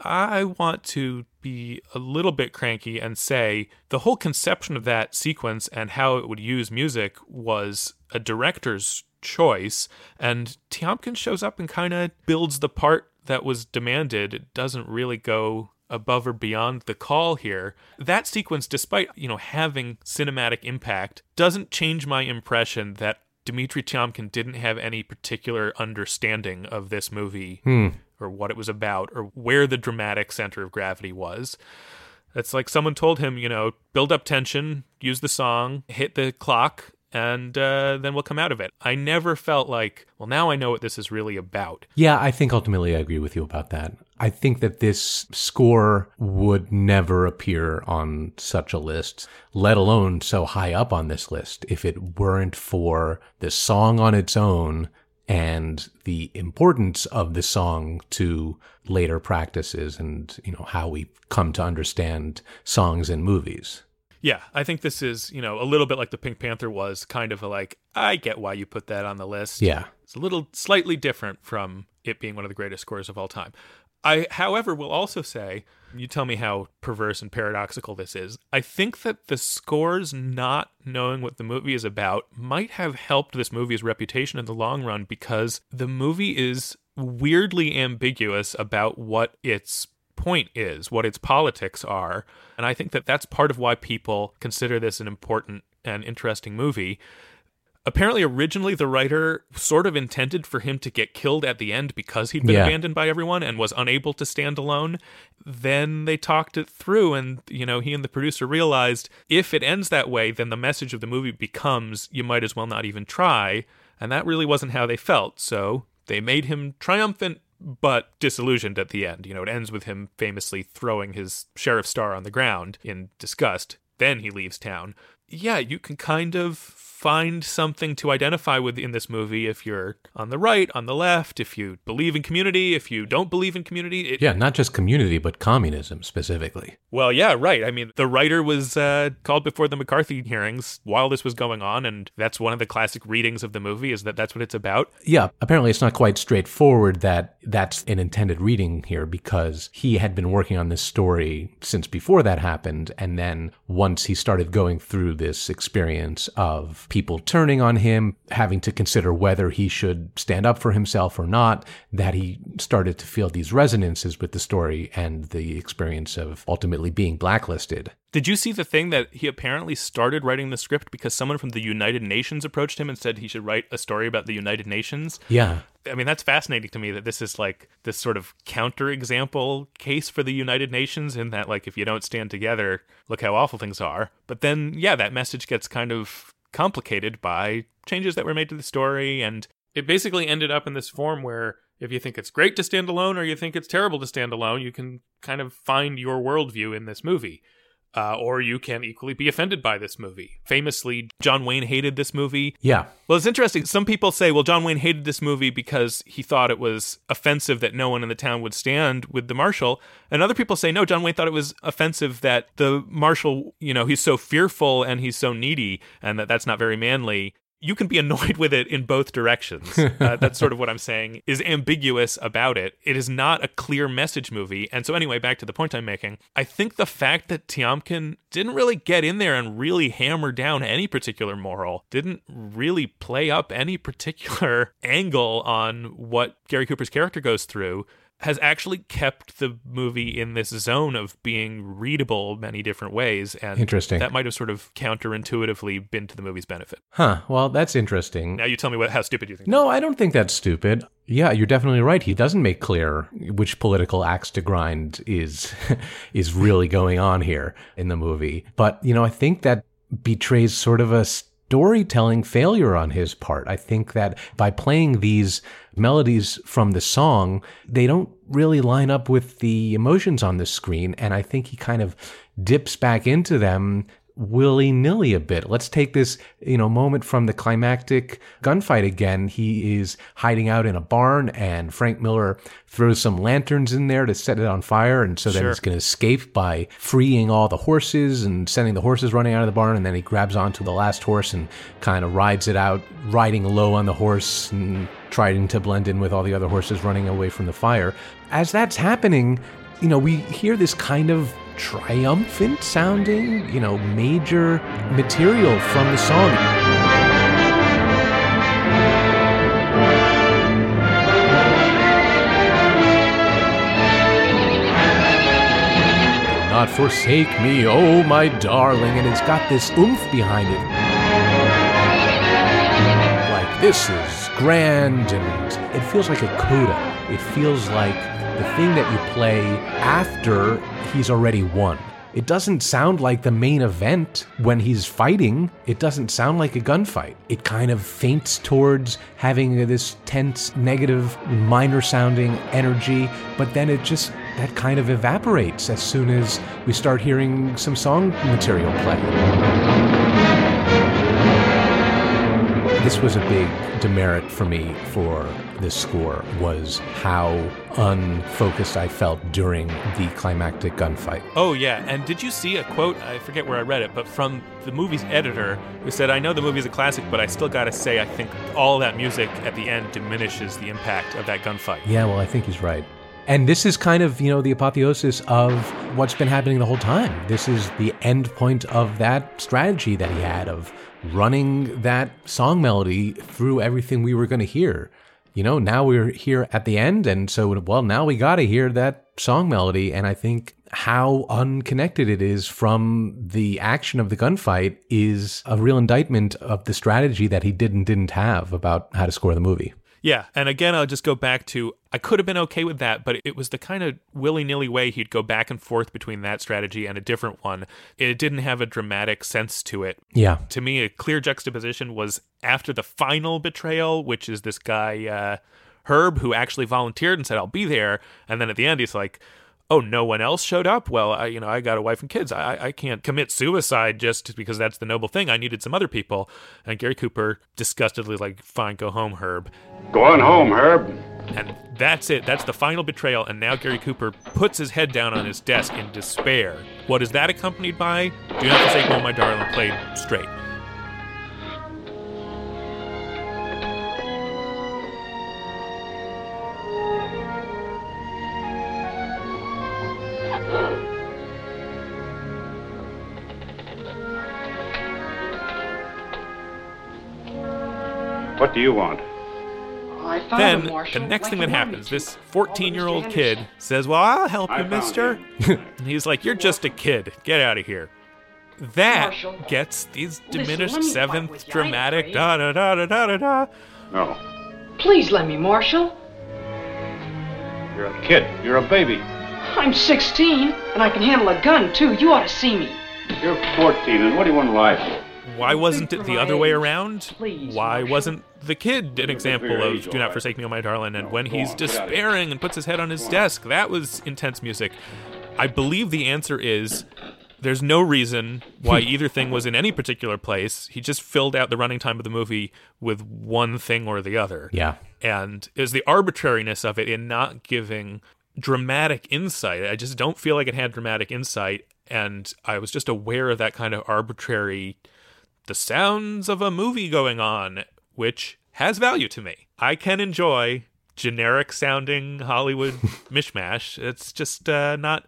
I want to be a little bit cranky and say the whole conception of that sequence and how it would use music was a director's choice. And Tiomkin shows up and kind of builds the part that was demanded. It doesn't really go above or beyond the call here. That sequence, despite, you know, having cinematic impact, doesn't change my impression that Dmitri Tiomkin didn't have any particular understanding of this movie Hmm. or what it was about or where the dramatic center of gravity was. It's like someone told him, you know, build up tension, use the song, hit the clock, and uh, then we'll come out of it. I never felt like, well, now I know what this is really about. Yeah, I think ultimately I agree with you about that. I think that this score would never appear on such a list, let alone so high up on this list, if it weren't for the song on its own and the importance of the song to later practices and, you know, how we come to understand songs in movies. Yeah, I think this is, you know, a little bit like the Pink Panther was, kind of a like, I get why you put that on the list. Yeah. It's a little slightly different from it being one of the greatest scores of all time. I, however, will also say, you tell me how perverse and paradoxical this is. I think that the scores not knowing what the movie is about might have helped this movie's reputation in the long run because the movie is weirdly ambiguous about what its point is, what its politics are. And I think that that's part of why people consider this an important and interesting movie. Apparently, originally, the writer sort of intended for him to get killed at the end because he'd been Yeah. abandoned by everyone and was unable to stand alone. Then they talked it through, and, you know, he and the producer realized if it ends that way, then the message of the movie becomes you might as well not even try. And that really wasn't how they felt. So they made him triumphant but disillusioned at the end. You know, it ends with him famously throwing his sheriff's star on the ground in disgust. Then he leaves town. Yeah, you can kind of find something to identify with in this movie if you're on the right, on the left, if you believe in community, if you don't believe in community. It, Yeah, not just community, but communism specifically. Well, yeah, right. I mean, the writer was uh, called before the McCarthy hearings while this was going on, and that's one of the classic readings of the movie is that that's what it's about. Yeah, apparently it's not quite straightforward that that's an intended reading here because he had been working on this story since before that happened. And then once he started going through this experience of people turning on him, having to consider whether he should stand up for himself or not, that he started to feel these resonances with the story and the experience of ultimately being blacklisted. Did you see the thing that he apparently started writing the script because someone from the United Nations approached him and said he should write a story about the United Nations? Yeah. I mean, that's fascinating to me that this is like this sort of counterexample case for the United Nations in that, like, if you don't stand together, look how awful things are. But then, yeah, that message gets kind of complicated by changes that were made to the story. And it basically ended up in this form where if you think it's great to stand alone or you think it's terrible to stand alone, you can kind of find your worldview in this movie. Uh, or you can equally be offended by this movie. Famously, John Wayne hated this movie. Yeah. Well, it's interesting. Some people say, well, John Wayne hated this movie because he thought it was offensive that no one in the town would stand with the marshal. And other people say, no, John Wayne thought it was offensive that the marshal, you know, he's so fearful and he's so needy and that that's not very manly. You can be annoyed with it in both directions. Uh, that's sort of what I'm saying is ambiguous about it. It is not a clear message movie. And so, anyway, back to the point I'm making. I think the fact that Tiomkin didn't really get in there and really hammer down any particular moral, didn't really play up any particular angle on what Gary Cooper's character goes through, has actually kept the movie in this zone of being readable many different ways. And Interesting. that might have sort of counterintuitively been to the movie's benefit. Huh. Well, that's interesting. Now you tell me what how stupid you think. No, I don't think that's stupid. Yeah, you're definitely right. He doesn't make clear which political axe to grind is is really going on here in the movie. But, you know, I think that betrays sort of a storytelling failure on his part. I think that by playing these melodies from the song, they don't really line up with the emotions on the screen. And I think he kind of dips back into them willy nilly a bit. Let's take this, you know, moment from the climactic gunfight again. He is hiding out in a barn and Frank Miller throws some lanterns in there to set it on fire. And so then Sure. he's going to escape by freeing all the horses and sending the horses running out of the barn. And then he grabs onto the last horse and kind of rides it out, riding low on the horse and trying to blend in with all the other horses running away from the fire. As that's happening, you know, we hear this kind of triumphant sounding, you know, major material from the song. Do Not forsake me, oh my darling, and it's got this oomph behind it. Like this is grand, and it feels like a coda. It feels like the thing that you play after he's already won. It doesn't sound like the main event when he's fighting. It doesn't sound like a gunfight. It kind of feints towards having this tense, negative, minor sounding energy, but then it just, that kind of evaporates as soon as we start hearing some song material play. This was a big demerit for me for this score was how unfocused I felt during the climactic gunfight. Oh yeah, and did you see a quote? I forget where I read it, but from the movie's editor who said, "I know the movie's a classic, but I still got to say I think all that music at the end diminishes the impact of that gunfight." Yeah, well, I think he's right. And this is kind of, you know, the apotheosis of what's been happening the whole time. This is the end point of that strategy that he had of running that song melody through everything we were going to hear. You know, now we're here at the end, and so, well, now we got to hear that song melody. And I think how unconnected it is from the action of the gunfight is a real indictment of the strategy that he did and didn't have about how to score the movie. Yeah, and again, I'll just go back to I could have been okay with that, but it was the kind of willy nilly way he'd go back and forth between that strategy and a different one. It didn't have a dramatic sense to it. Yeah. To me, a clear juxtaposition was after the final betrayal, which is this guy, uh, Herb, who actually volunteered and said, I'll be there. And then at the end, he's like, Oh, no one else showed up? Well, I, you know, I got a wife and kids. I, I can't commit suicide just because that's the noble thing. I needed some other people. And Gary Cooper disgustedly like, fine, go home, Herb. Go on home, Herb. And that's it. That's the final betrayal. And now Gary Cooper puts his head down on his desk in despair. What is that accompanied by? Do not forsake me, oh my darling, played straight. Do you want? I found Then him, the next like thing that happens, to. this 14 year old kid says, Well, I'll help I you, found mister. and he's like, You're just a kid. Get out of here. That Marshal, gets these listen, diminished let me fight seventh with you. I ain't dramatic afraid. da da da da da da da. No. Please let me, Marshal. You're a kid. You're a baby. I'm 16, and I can handle a gun, too. You ought to see me. You're 14, and what do you want in life? Why wasn't it the other way around? Why wasn't the kid an example of Do Not. Forsake Me, Oh My Darling? And when he's on, get out of here. despairing and puts his head on his desk, that was intense music. I believe the answer is there's no reason why either thing was in any particular place. He just filled out the running time of the movie with one thing or the other. Yeah. And it was the arbitrariness of it in not giving dramatic insight. I just don't feel like it had dramatic insight. And I was just aware of that kind of arbitrary, the sounds of a movie going on, which has value to me. I can enjoy generic sounding Hollywood mishmash. It's just uh, not.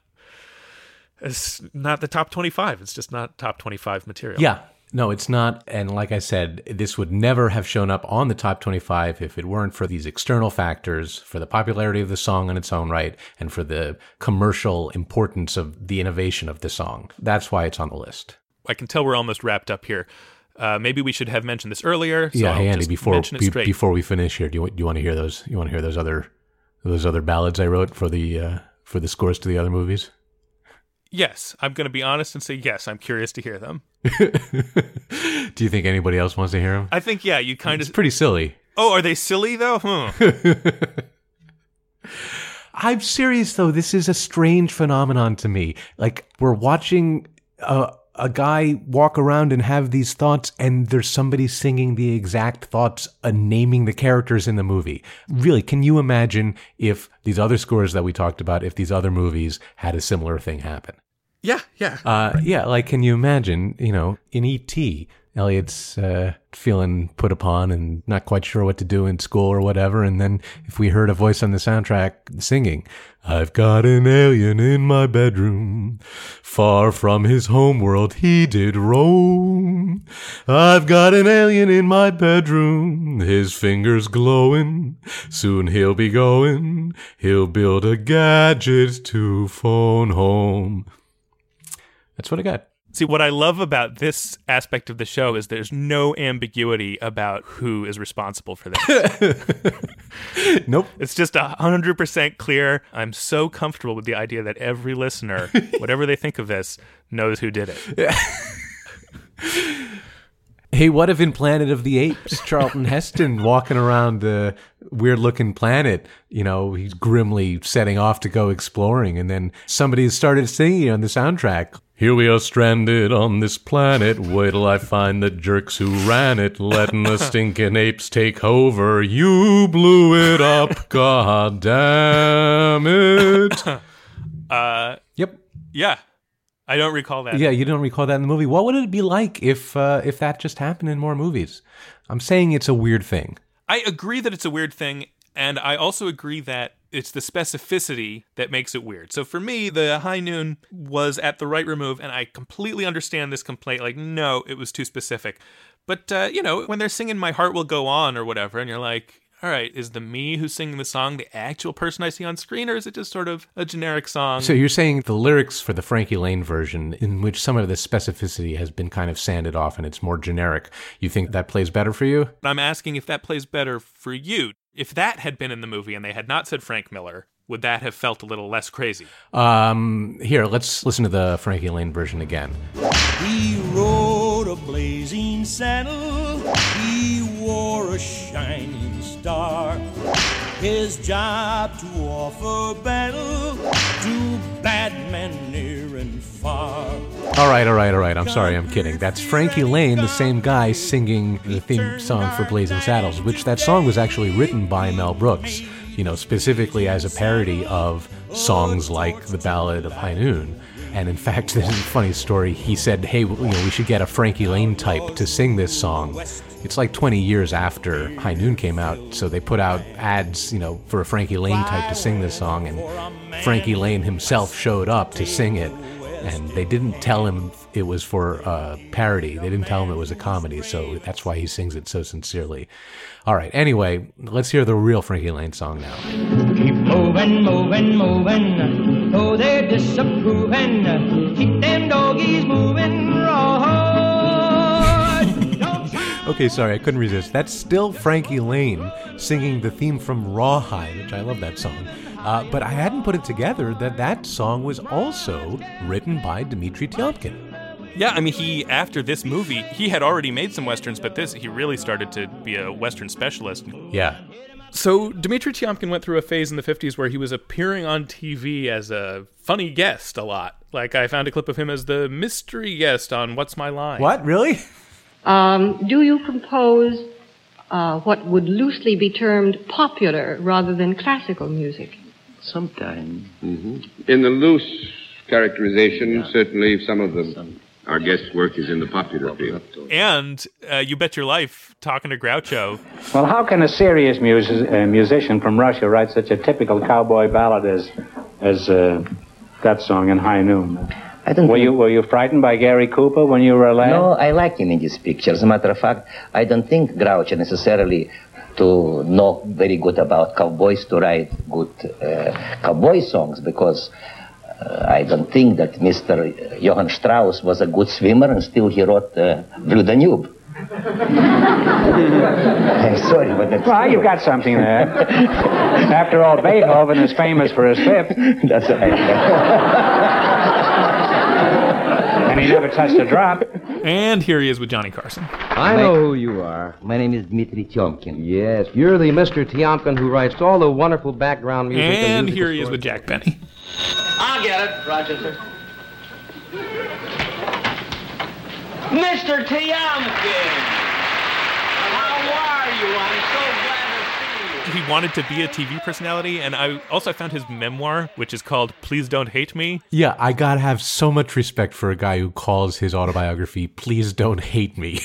It's not the top 25. It's just not top 25 material. Yeah. No, it's not. And like I said, this would never have shown up on the top 25 if it weren't for these external factors, for the popularity of the song in its own right, and for the commercial importance of the innovation of the song. That's why it's on the list. I can tell we're almost wrapped up here. Uh, maybe we should have mentioned this earlier. So yeah, hey Andy, before be- before we finish here, do you, do you want to hear those? You want to hear those other those other ballads I wrote for the uh, for the scores to the other movies? Yes, I'm going to be honest and say yes. I'm curious to hear them. Do you think anybody else wants to hear them? I think yeah. You kind It's of. pretty silly. Oh, are they silly though? Hmm. I'm serious though. This is a strange phenomenon to me. Like we're watching a a guy walk around and have these thoughts, and there's somebody singing the exact thoughts and naming the characters in the movie. Really, can you imagine if these other scores that we talked about, if these other movies had a similar thing happen? yeah, yeah. Uh, yeah, like can you imagine? You know, in E.T., Elliott's uh, feeling put upon and not quite sure what to do in school or whatever, and then if we heard a voice on the soundtrack singing, "I've got an alien in my bedroom, far from his home world, he did roam. I've got an alien in my bedroom, his fingers glowing. Soon he'll be going. He'll build a gadget to phone home." That's what I got. See, what I love about this aspect of the show is there's no ambiguity about who is responsible for this. Nope. It's just a hundred percent clear. I'm so comfortable with the idea that every listener, whatever they think of this, knows who did it. Hey, what if in Planet of the Apes, Charlton Heston walking around the weird looking planet, you know, he's grimly setting off to go exploring, and then somebody has started singing on the soundtrack. Here we are stranded on this planet. Wait till I find the jerks who ran it, letting the stinking apes take over. You blew it up, god damn it. Uh, Yep. yeah, I don't recall that. Yeah, you don't recall that in the movie. What would it be like if uh, if that just happened in more movies? I'm saying it's a weird thing. I agree that it's a weird thing, and I also agree that it's the specificity that makes it weird. So for me, the high noon was at the right remove, and I completely understand this complaint. Like, no, it was too specific. But uh, you know, when they're singing "My Heart Will Go On" or whatever, and you're like, all right, is the me who's singing the song the actual person I see on screen, or is it just sort of a generic song? So you're saying the lyrics for the Frankie Laine version, in which some of the specificity has been kind of sanded off and it's more generic, you think that plays better for you? I'm asking if that plays better for you. If that had been in the movie and they had not said Frank Miller, would that have felt a little less crazy? Um, here, let's listen to the Frankie Laine version again. He rode a blazing saddle. He wore a shining star. His job to offer battle to bad men near and far. All right, all right, all right. I'm sorry, I'm kidding. That's Frankie Laine, the same guy singing the theme song for Blazing Saddles, which that song was actually written by Mel Brooks, you know, specifically as a parody of songs like The Ballad of High Noon. And in fact, this is a funny story. He said, "Hey, you know, we should get a Frankie Laine type to sing this song." It's like 20 years after High Noon came out, so they put out ads, you know, for a Frankie Laine type to sing this song, and Frankie Laine himself showed up to sing it, and they didn't tell him it was for a parody. They didn't tell him it was a comedy, so that's why he sings it so sincerely. All right. Anyway, let's hear the real Frankie Laine song now. Keep moving, moving, moving. Though they're disapproving, keep them doggies moving. Okay, sorry, I couldn't resist. That's still Frankie Laine singing the theme from Rawhide, which I love that song. Uh, but I hadn't put it together that that song was also written by Dmitri Tiomkin. Yeah, I mean, he after this movie, he had already made some westerns, but this he really started to be a western specialist. Yeah. So Dmitry Tiomkin went through a phase in the 50s where he was appearing on TV as a funny guest a lot. Like I found a clip of him as the mystery guest on What's My Line. What? Really? Um, do you compose uh, what would loosely be termed popular rather than classical music? Sometimes. hmm In the loose characterization, certainly some of the our guest work is in the popular field. And uh, you bet your life talking to Groucho. Well, how can a serious music, uh, musician from Russia write such a typical cowboy ballad as as uh, that song in High Noon? I don't were think- you were you frightened by Gary Cooper when you were a lad? No, I like him in this picture. As a matter of fact, I don't think Groucho necessarily to know very good about cowboys to write good uh, cowboy songs because uh, I don't think that Mr. Johann Strauss was a good swimmer and still he wrote uh, Blue Danube. I'm sorry, but that's Well, true. you've got something there. After all, Beethoven is famous for his fifth. That's right. And he never touched a drop. And here he is with Johnny Carson. I know who you are. My name is Dmitri Tiomkin. Yes, you're the Mr. Tiomkin who writes all the wonderful background music. And musical here he is with Jack Benny. I'll get it, Rochester. Mr. Tiomkin! How are you? I'm so glad to see you. He wanted to be a TV personality, and I also found his memoir, which is called "Please Don't Hate Me." Yeah, I gotta have so much respect for a guy who calls his autobiography "Please Don't Hate Me."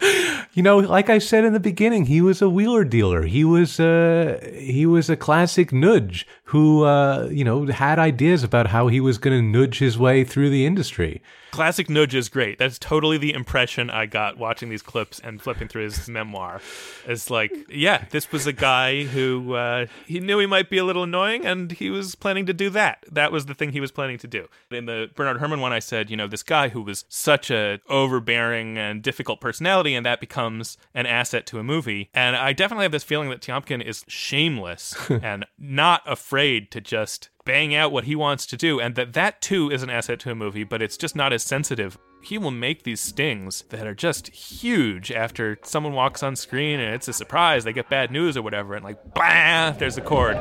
you know, like I said in the beginning, he was a wheeler dealer. He was uh, he was a classic nudge who uh, you know had ideas about how he was going to nudge his way through the industry. Classic Nudge is great. That's totally the impression I got watching these clips and flipping through his memoir. It's like, yeah, this was a guy who uh, he knew he might be a little annoying, and he was planning to do that. That was the thing he was planning to do. In the Bernard Herrmann one, I said, you know, this guy who was such a overbearing and difficult personality, and that becomes an asset to a movie. And I definitely have this feeling that Tiomkin is shameless and not afraid to just bang out what he wants to do and that that too is an asset to a movie but it's just not as sensitive. He will make these stings that are just huge after someone walks on screen and it's a surprise they get bad news or whatever and like blah there's a chord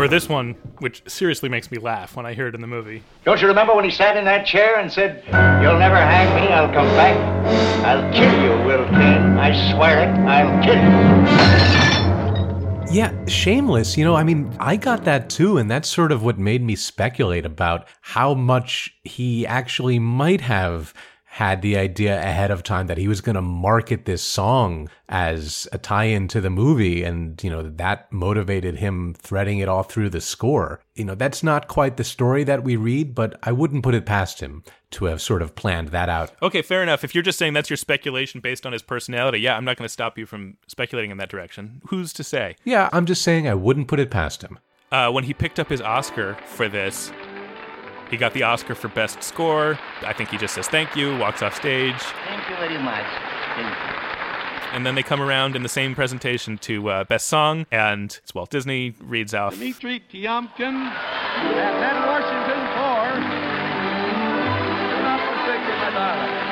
or this one which seriously makes me laugh when i hear it in the movie Don't you remember when he sat in that chair and said, You'll never hang me, I'll come back. I'll kill you, Will Kane. I swear it, I'll kill you. Yeah, shameless. You know, I mean, I got that too, and that's sort of what made me speculate about how much he actually might have had the idea ahead of time that he was going to market this song as a tie-in to the movie and you know that motivated him threading it all through the score. You know that's not quite the story that we read but i wouldn't put it past him to have sort of planned that out. Okay fair enough. If you're just saying that's your speculation based on his personality yeah i'm not going to stop you from speculating in that direction. Who's to say? Yeah i'm just saying i wouldn't put it past him. Uh, when he picked up his oscar for this he got the Oscar for Best Score. I think he just says thank you, walks off stage. Thank you very much. Thank you. And then they come around in the same presentation to uh, Best Song, and it's Walt Disney reads off. Dmitri Tiomkin and Ned Washington for Not Forsake My Darling.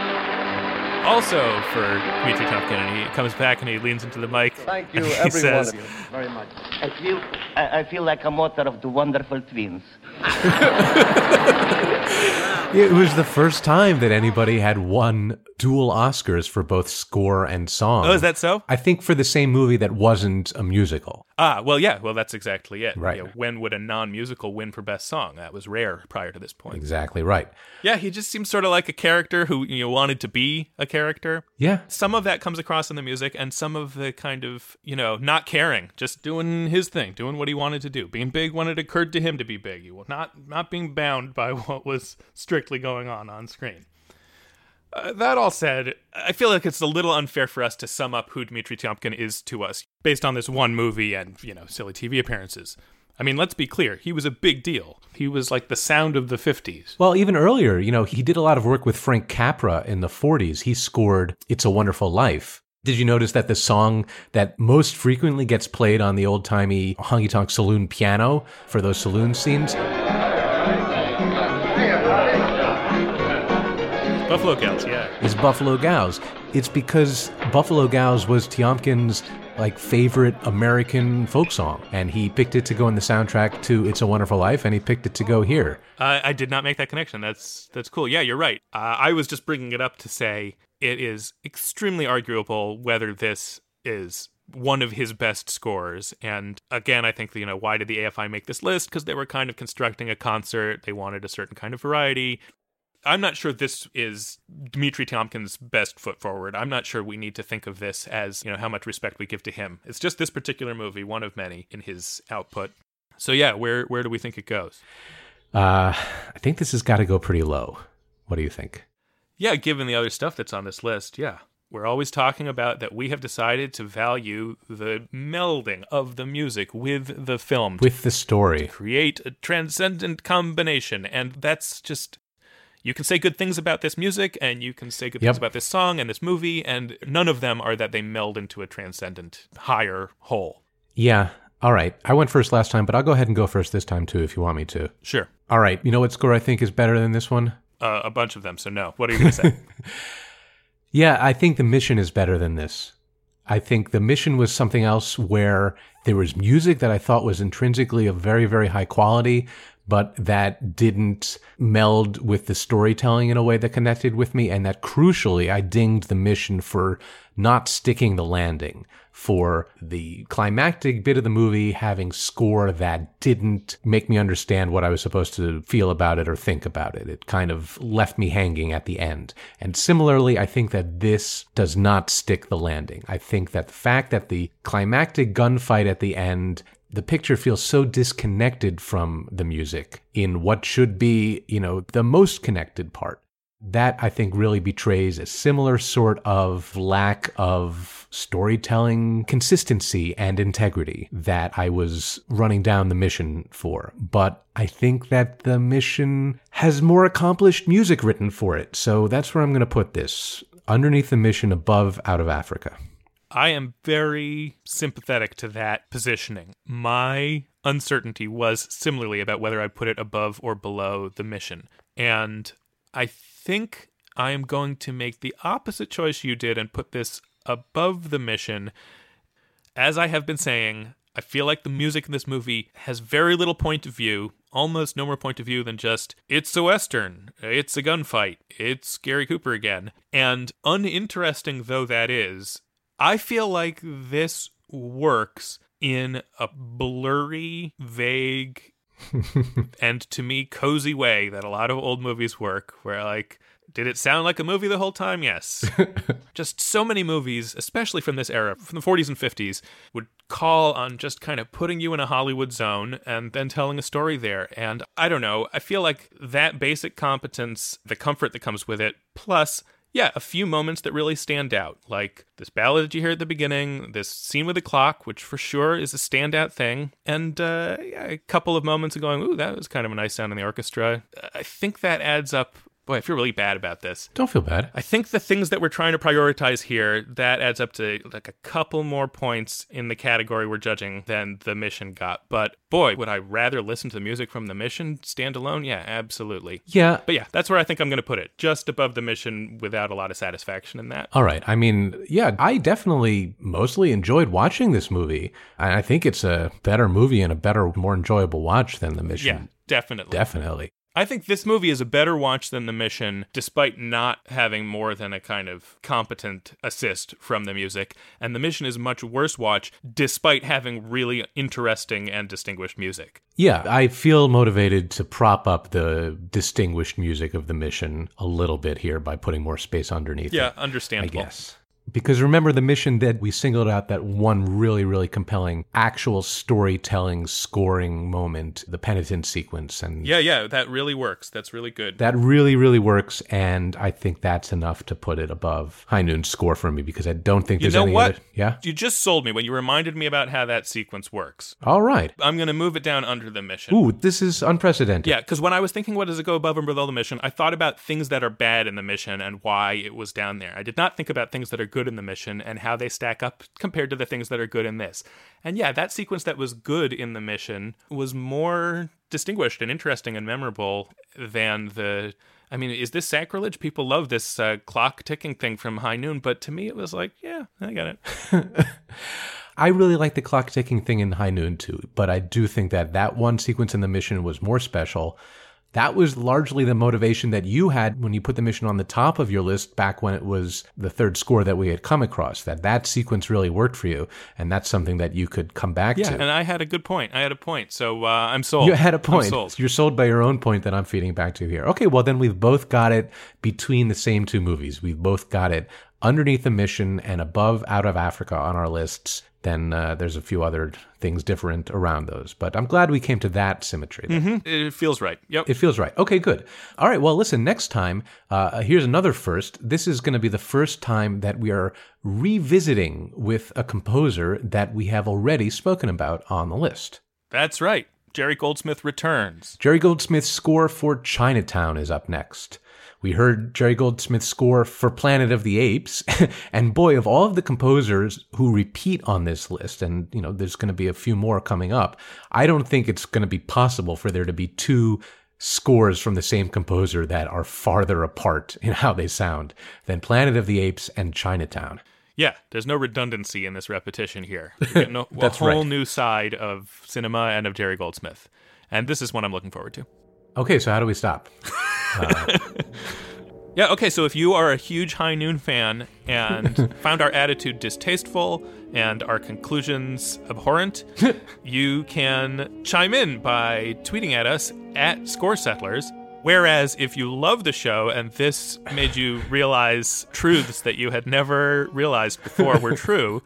Also for Dmitri Tiomkin, and he comes back and he leans into the mic. Thank you, every says, one of you, very much. I feel, I, I feel like a mother of the wonderful twins. It was the first time that anybody had won dual Oscars for both score and song. Oh, is that so? I think for the same movie that wasn't a musical. Ah, well, yeah, well, that's exactly it. Right. Yeah, when would a non musical win for Best Song? That was rare prior to this point. Exactly right. Yeah, he just seems sort of like a character who you know, wanted to be a character. Yeah. Some of that comes across in the music, and some of the kind of, you know, not caring, just doing his thing, doing what he wanted to do, being big when it occurred to him to be big. Not not being bound by what was strictly going on on screen. Uh, that all said, I feel like it's a little unfair for us to sum up who Dmitry Tiomkin is to us based on this one movie and, you know, silly TV appearances. I mean, let's be clear, he was a big deal. He was like the sound of the 50s. Well, even earlier, you know, he did a lot of work with Frank Capra in the 40s. He scored It's a Wonderful Life. Did you notice that the song that most frequently gets played on the old timey honky tonk saloon piano for those saloon scenes? Buffalo Gals, yeah. Is Buffalo Gals. It's because Buffalo Gals was Tiomkin's like favorite American folk song, and he picked it to go in the soundtrack to "It's a Wonderful Life," and he picked it to go here. Uh, I did not make that connection. That's that's cool. Yeah, you're right. Uh, I was just bringing it up to say it is extremely arguable whether this is one of his best scores. And again, I think you know why did the AFI make this list? Because they were kind of constructing a concert. They wanted a certain kind of variety. I'm not sure this is Dmitry Tiomkin's best foot forward. I'm not sure we need to think of this as, you know, how much respect we give to him. It's just this particular movie, one of many in his output. So yeah, where where do we think it goes? Uh, I think this has got to go pretty low. What do you think? Yeah, given the other stuff that's on this list, yeah. We're always talking about that we have decided to value the melding of the music with the film, with the story, to create a transcendent combination, and that's just You can say good things about this music, and you can say good Yep. things about this song and this movie, and none of them are that they meld into a transcendent, higher whole. Yeah. All right. I went first last time, but I'll go ahead and go first this time too if you want me to. Sure. All right. You know what score I think is better than this one? Uh, a bunch of them, so no. What are you going to say? Yeah, I think the mission is better than this. I think the mission was something else where there was music that I thought was intrinsically of very, very high quality, but that didn't meld with the storytelling in a way that connected with me. And that crucially, I dinged the mission for not sticking the landing, for the climactic bit of the movie having score that didn't make me understand what I was supposed to feel about it or think about it. It kind of left me hanging at the end. And similarly, I think that this does not stick the landing. I think that the fact that the climactic gunfight at the end the picture feels so disconnected from the music in what should be, you know, the most connected part. That I think really betrays a similar sort of lack of storytelling consistency and integrity that I was running down the mission for. But I think that the mission has more accomplished music written for it. So that's where I'm going to put this underneath the mission above Out of Africa. I am very sympathetic to that positioning. My uncertainty was similarly about whether I'd put it above or below the mission. And I think I am going to make the opposite choice you did and put this above the mission. As I have been saying, I feel like the music in this movie has very little point of view, almost no more point of view than just, it's a Western, it's a gunfight, it's Gary Cooper again. And uninteresting though that is, I feel like this works in a blurry, vague, and to me cozy way that a lot of old movies work, where like, did it sound like a movie the whole time? Yes. just so many movies, especially from this era, from the 40s and 50s, would call on just kind of putting you in a Hollywood zone and then telling a story there. And I don't know, I feel like that basic competence, the comfort that comes with it, plus yeah, a few moments that really stand out, like this ballad that you hear at the beginning, this scene with the clock, which for sure is a standout thing, and uh, yeah, a couple of moments of going, ooh, that was kind of a nice sound in the orchestra. I think that adds up. Boy, I feel really bad about this. Don't feel bad. I think the things that we're trying to prioritize here, that adds up to like a couple more points in the category we're judging than the mission got. But boy, would I rather listen to the music from the mission standalone? Yeah, absolutely. Yeah. But yeah, that's where I think I'm going to put it. Just above the mission without a lot of satisfaction in that. All right. I mean, yeah, I definitely mostly enjoyed watching this movie. And I think it's a better movie and a better, more enjoyable watch than The Mission. Yeah, definitely. Definitely. I think this movie is a better watch than The Mission, despite not having more than a kind of competent assist from the music. And The Mission is a much worse watch, despite having really interesting and distinguished music. Yeah, I feel motivated to prop up the distinguished music of The Mission a little bit here by putting more space underneath Yeah, it. understandable. I guess. Because remember the mission that we singled out that one really, really compelling actual storytelling scoring moment, the penitent sequence. And Yeah, yeah, that really works. That's really good. that really, really works. And I think that's enough to put it above High Noon's score for me because I don't think there's you know any what? other. Yeah. You just sold me when you reminded me about how that sequence works. All right. I'm going to move it down under the mission. Ooh, this is unprecedented. Yeah, because when I was thinking, what does it go above and below the mission? I thought about things that are bad in the mission and why it was down there. I did not think about things that are good in the mission and how they stack up compared to the things that are good in this. And yeah, that sequence that was good in the mission was more distinguished and interesting and memorable than the. I mean, is this sacrilege? People love this uh, clock ticking thing from High Noon, but to me, it was like, yeah, I got it. I really like the clock ticking thing in High Noon too, but I do think that that one sequence in the mission was more special. That was largely the motivation that you had when you put the mission on the top of your list back when it was the third score that we had come across. That that sequence really worked for you, and that's something that you could come back Yeah, to. Yeah, and I had a good point. I had a point, so uh, I'm sold. You had a point. sold. You're sold by your own point that I'm feeding back to here. Okay, well then we've both got it between the same two movies. We've both got it underneath the mission and above Out of Africa on our lists. Then uh, there's a few other things different around those, but I'm glad we came to that symmetry. there. hmm It feels right. Yep. It feels right. Okay, good. All right. Well, listen, next time, uh, here's another first. This is going to be the first time that we are revisiting with a composer that we have already spoken about on the list. That's right. Jerry Goldsmith returns. Jerry Goldsmith's score for Chinatown is up next. We heard Jerry Goldsmith's score for Planet of the Apes. and boy, of all of the composers who repeat on this list, and you know, there's going to be a few more coming up, I don't think it's going to be possible for there to be two scores from the same composer that are farther apart in how they sound than Planet of the Apes and Chinatown. Yeah, there's no redundancy in this repetition here. Getting a, a whole right. new side of cinema and of Jerry Goldsmith. And this is one I'm looking forward to. Okay, so how do we stop? Yeah, okay, so if you are a huge High Noon fan and found our attitude distasteful and our conclusions abhorrent, you can chime in by tweeting at us at Score Settlers. Whereas if you love the show and this made you realize truths that you had never realized before were true,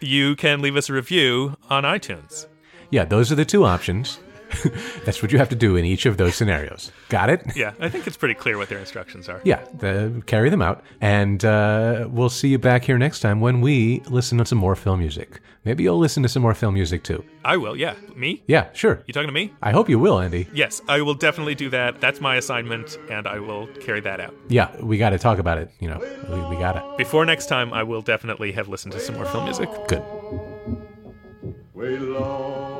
you can leave us a review on iTunes. Yeah, those are the two options. That's what you have to do in each of those scenarios. Got it? Yeah, I think it's pretty clear what their instructions are. Yeah, the, carry them out. And uh, we'll see you back here next time when we listen to some more film music. Maybe you'll listen to some more film music too. I will, yeah. Me? Yeah, sure. You talking to me? I hope you will, Andy. Yes, I will definitely do that. That's my assignment, and I will carry that out. Yeah, we got to talk about it. You know, we, we got to. Before next time, I will definitely have listened to some more film music. Good. Way long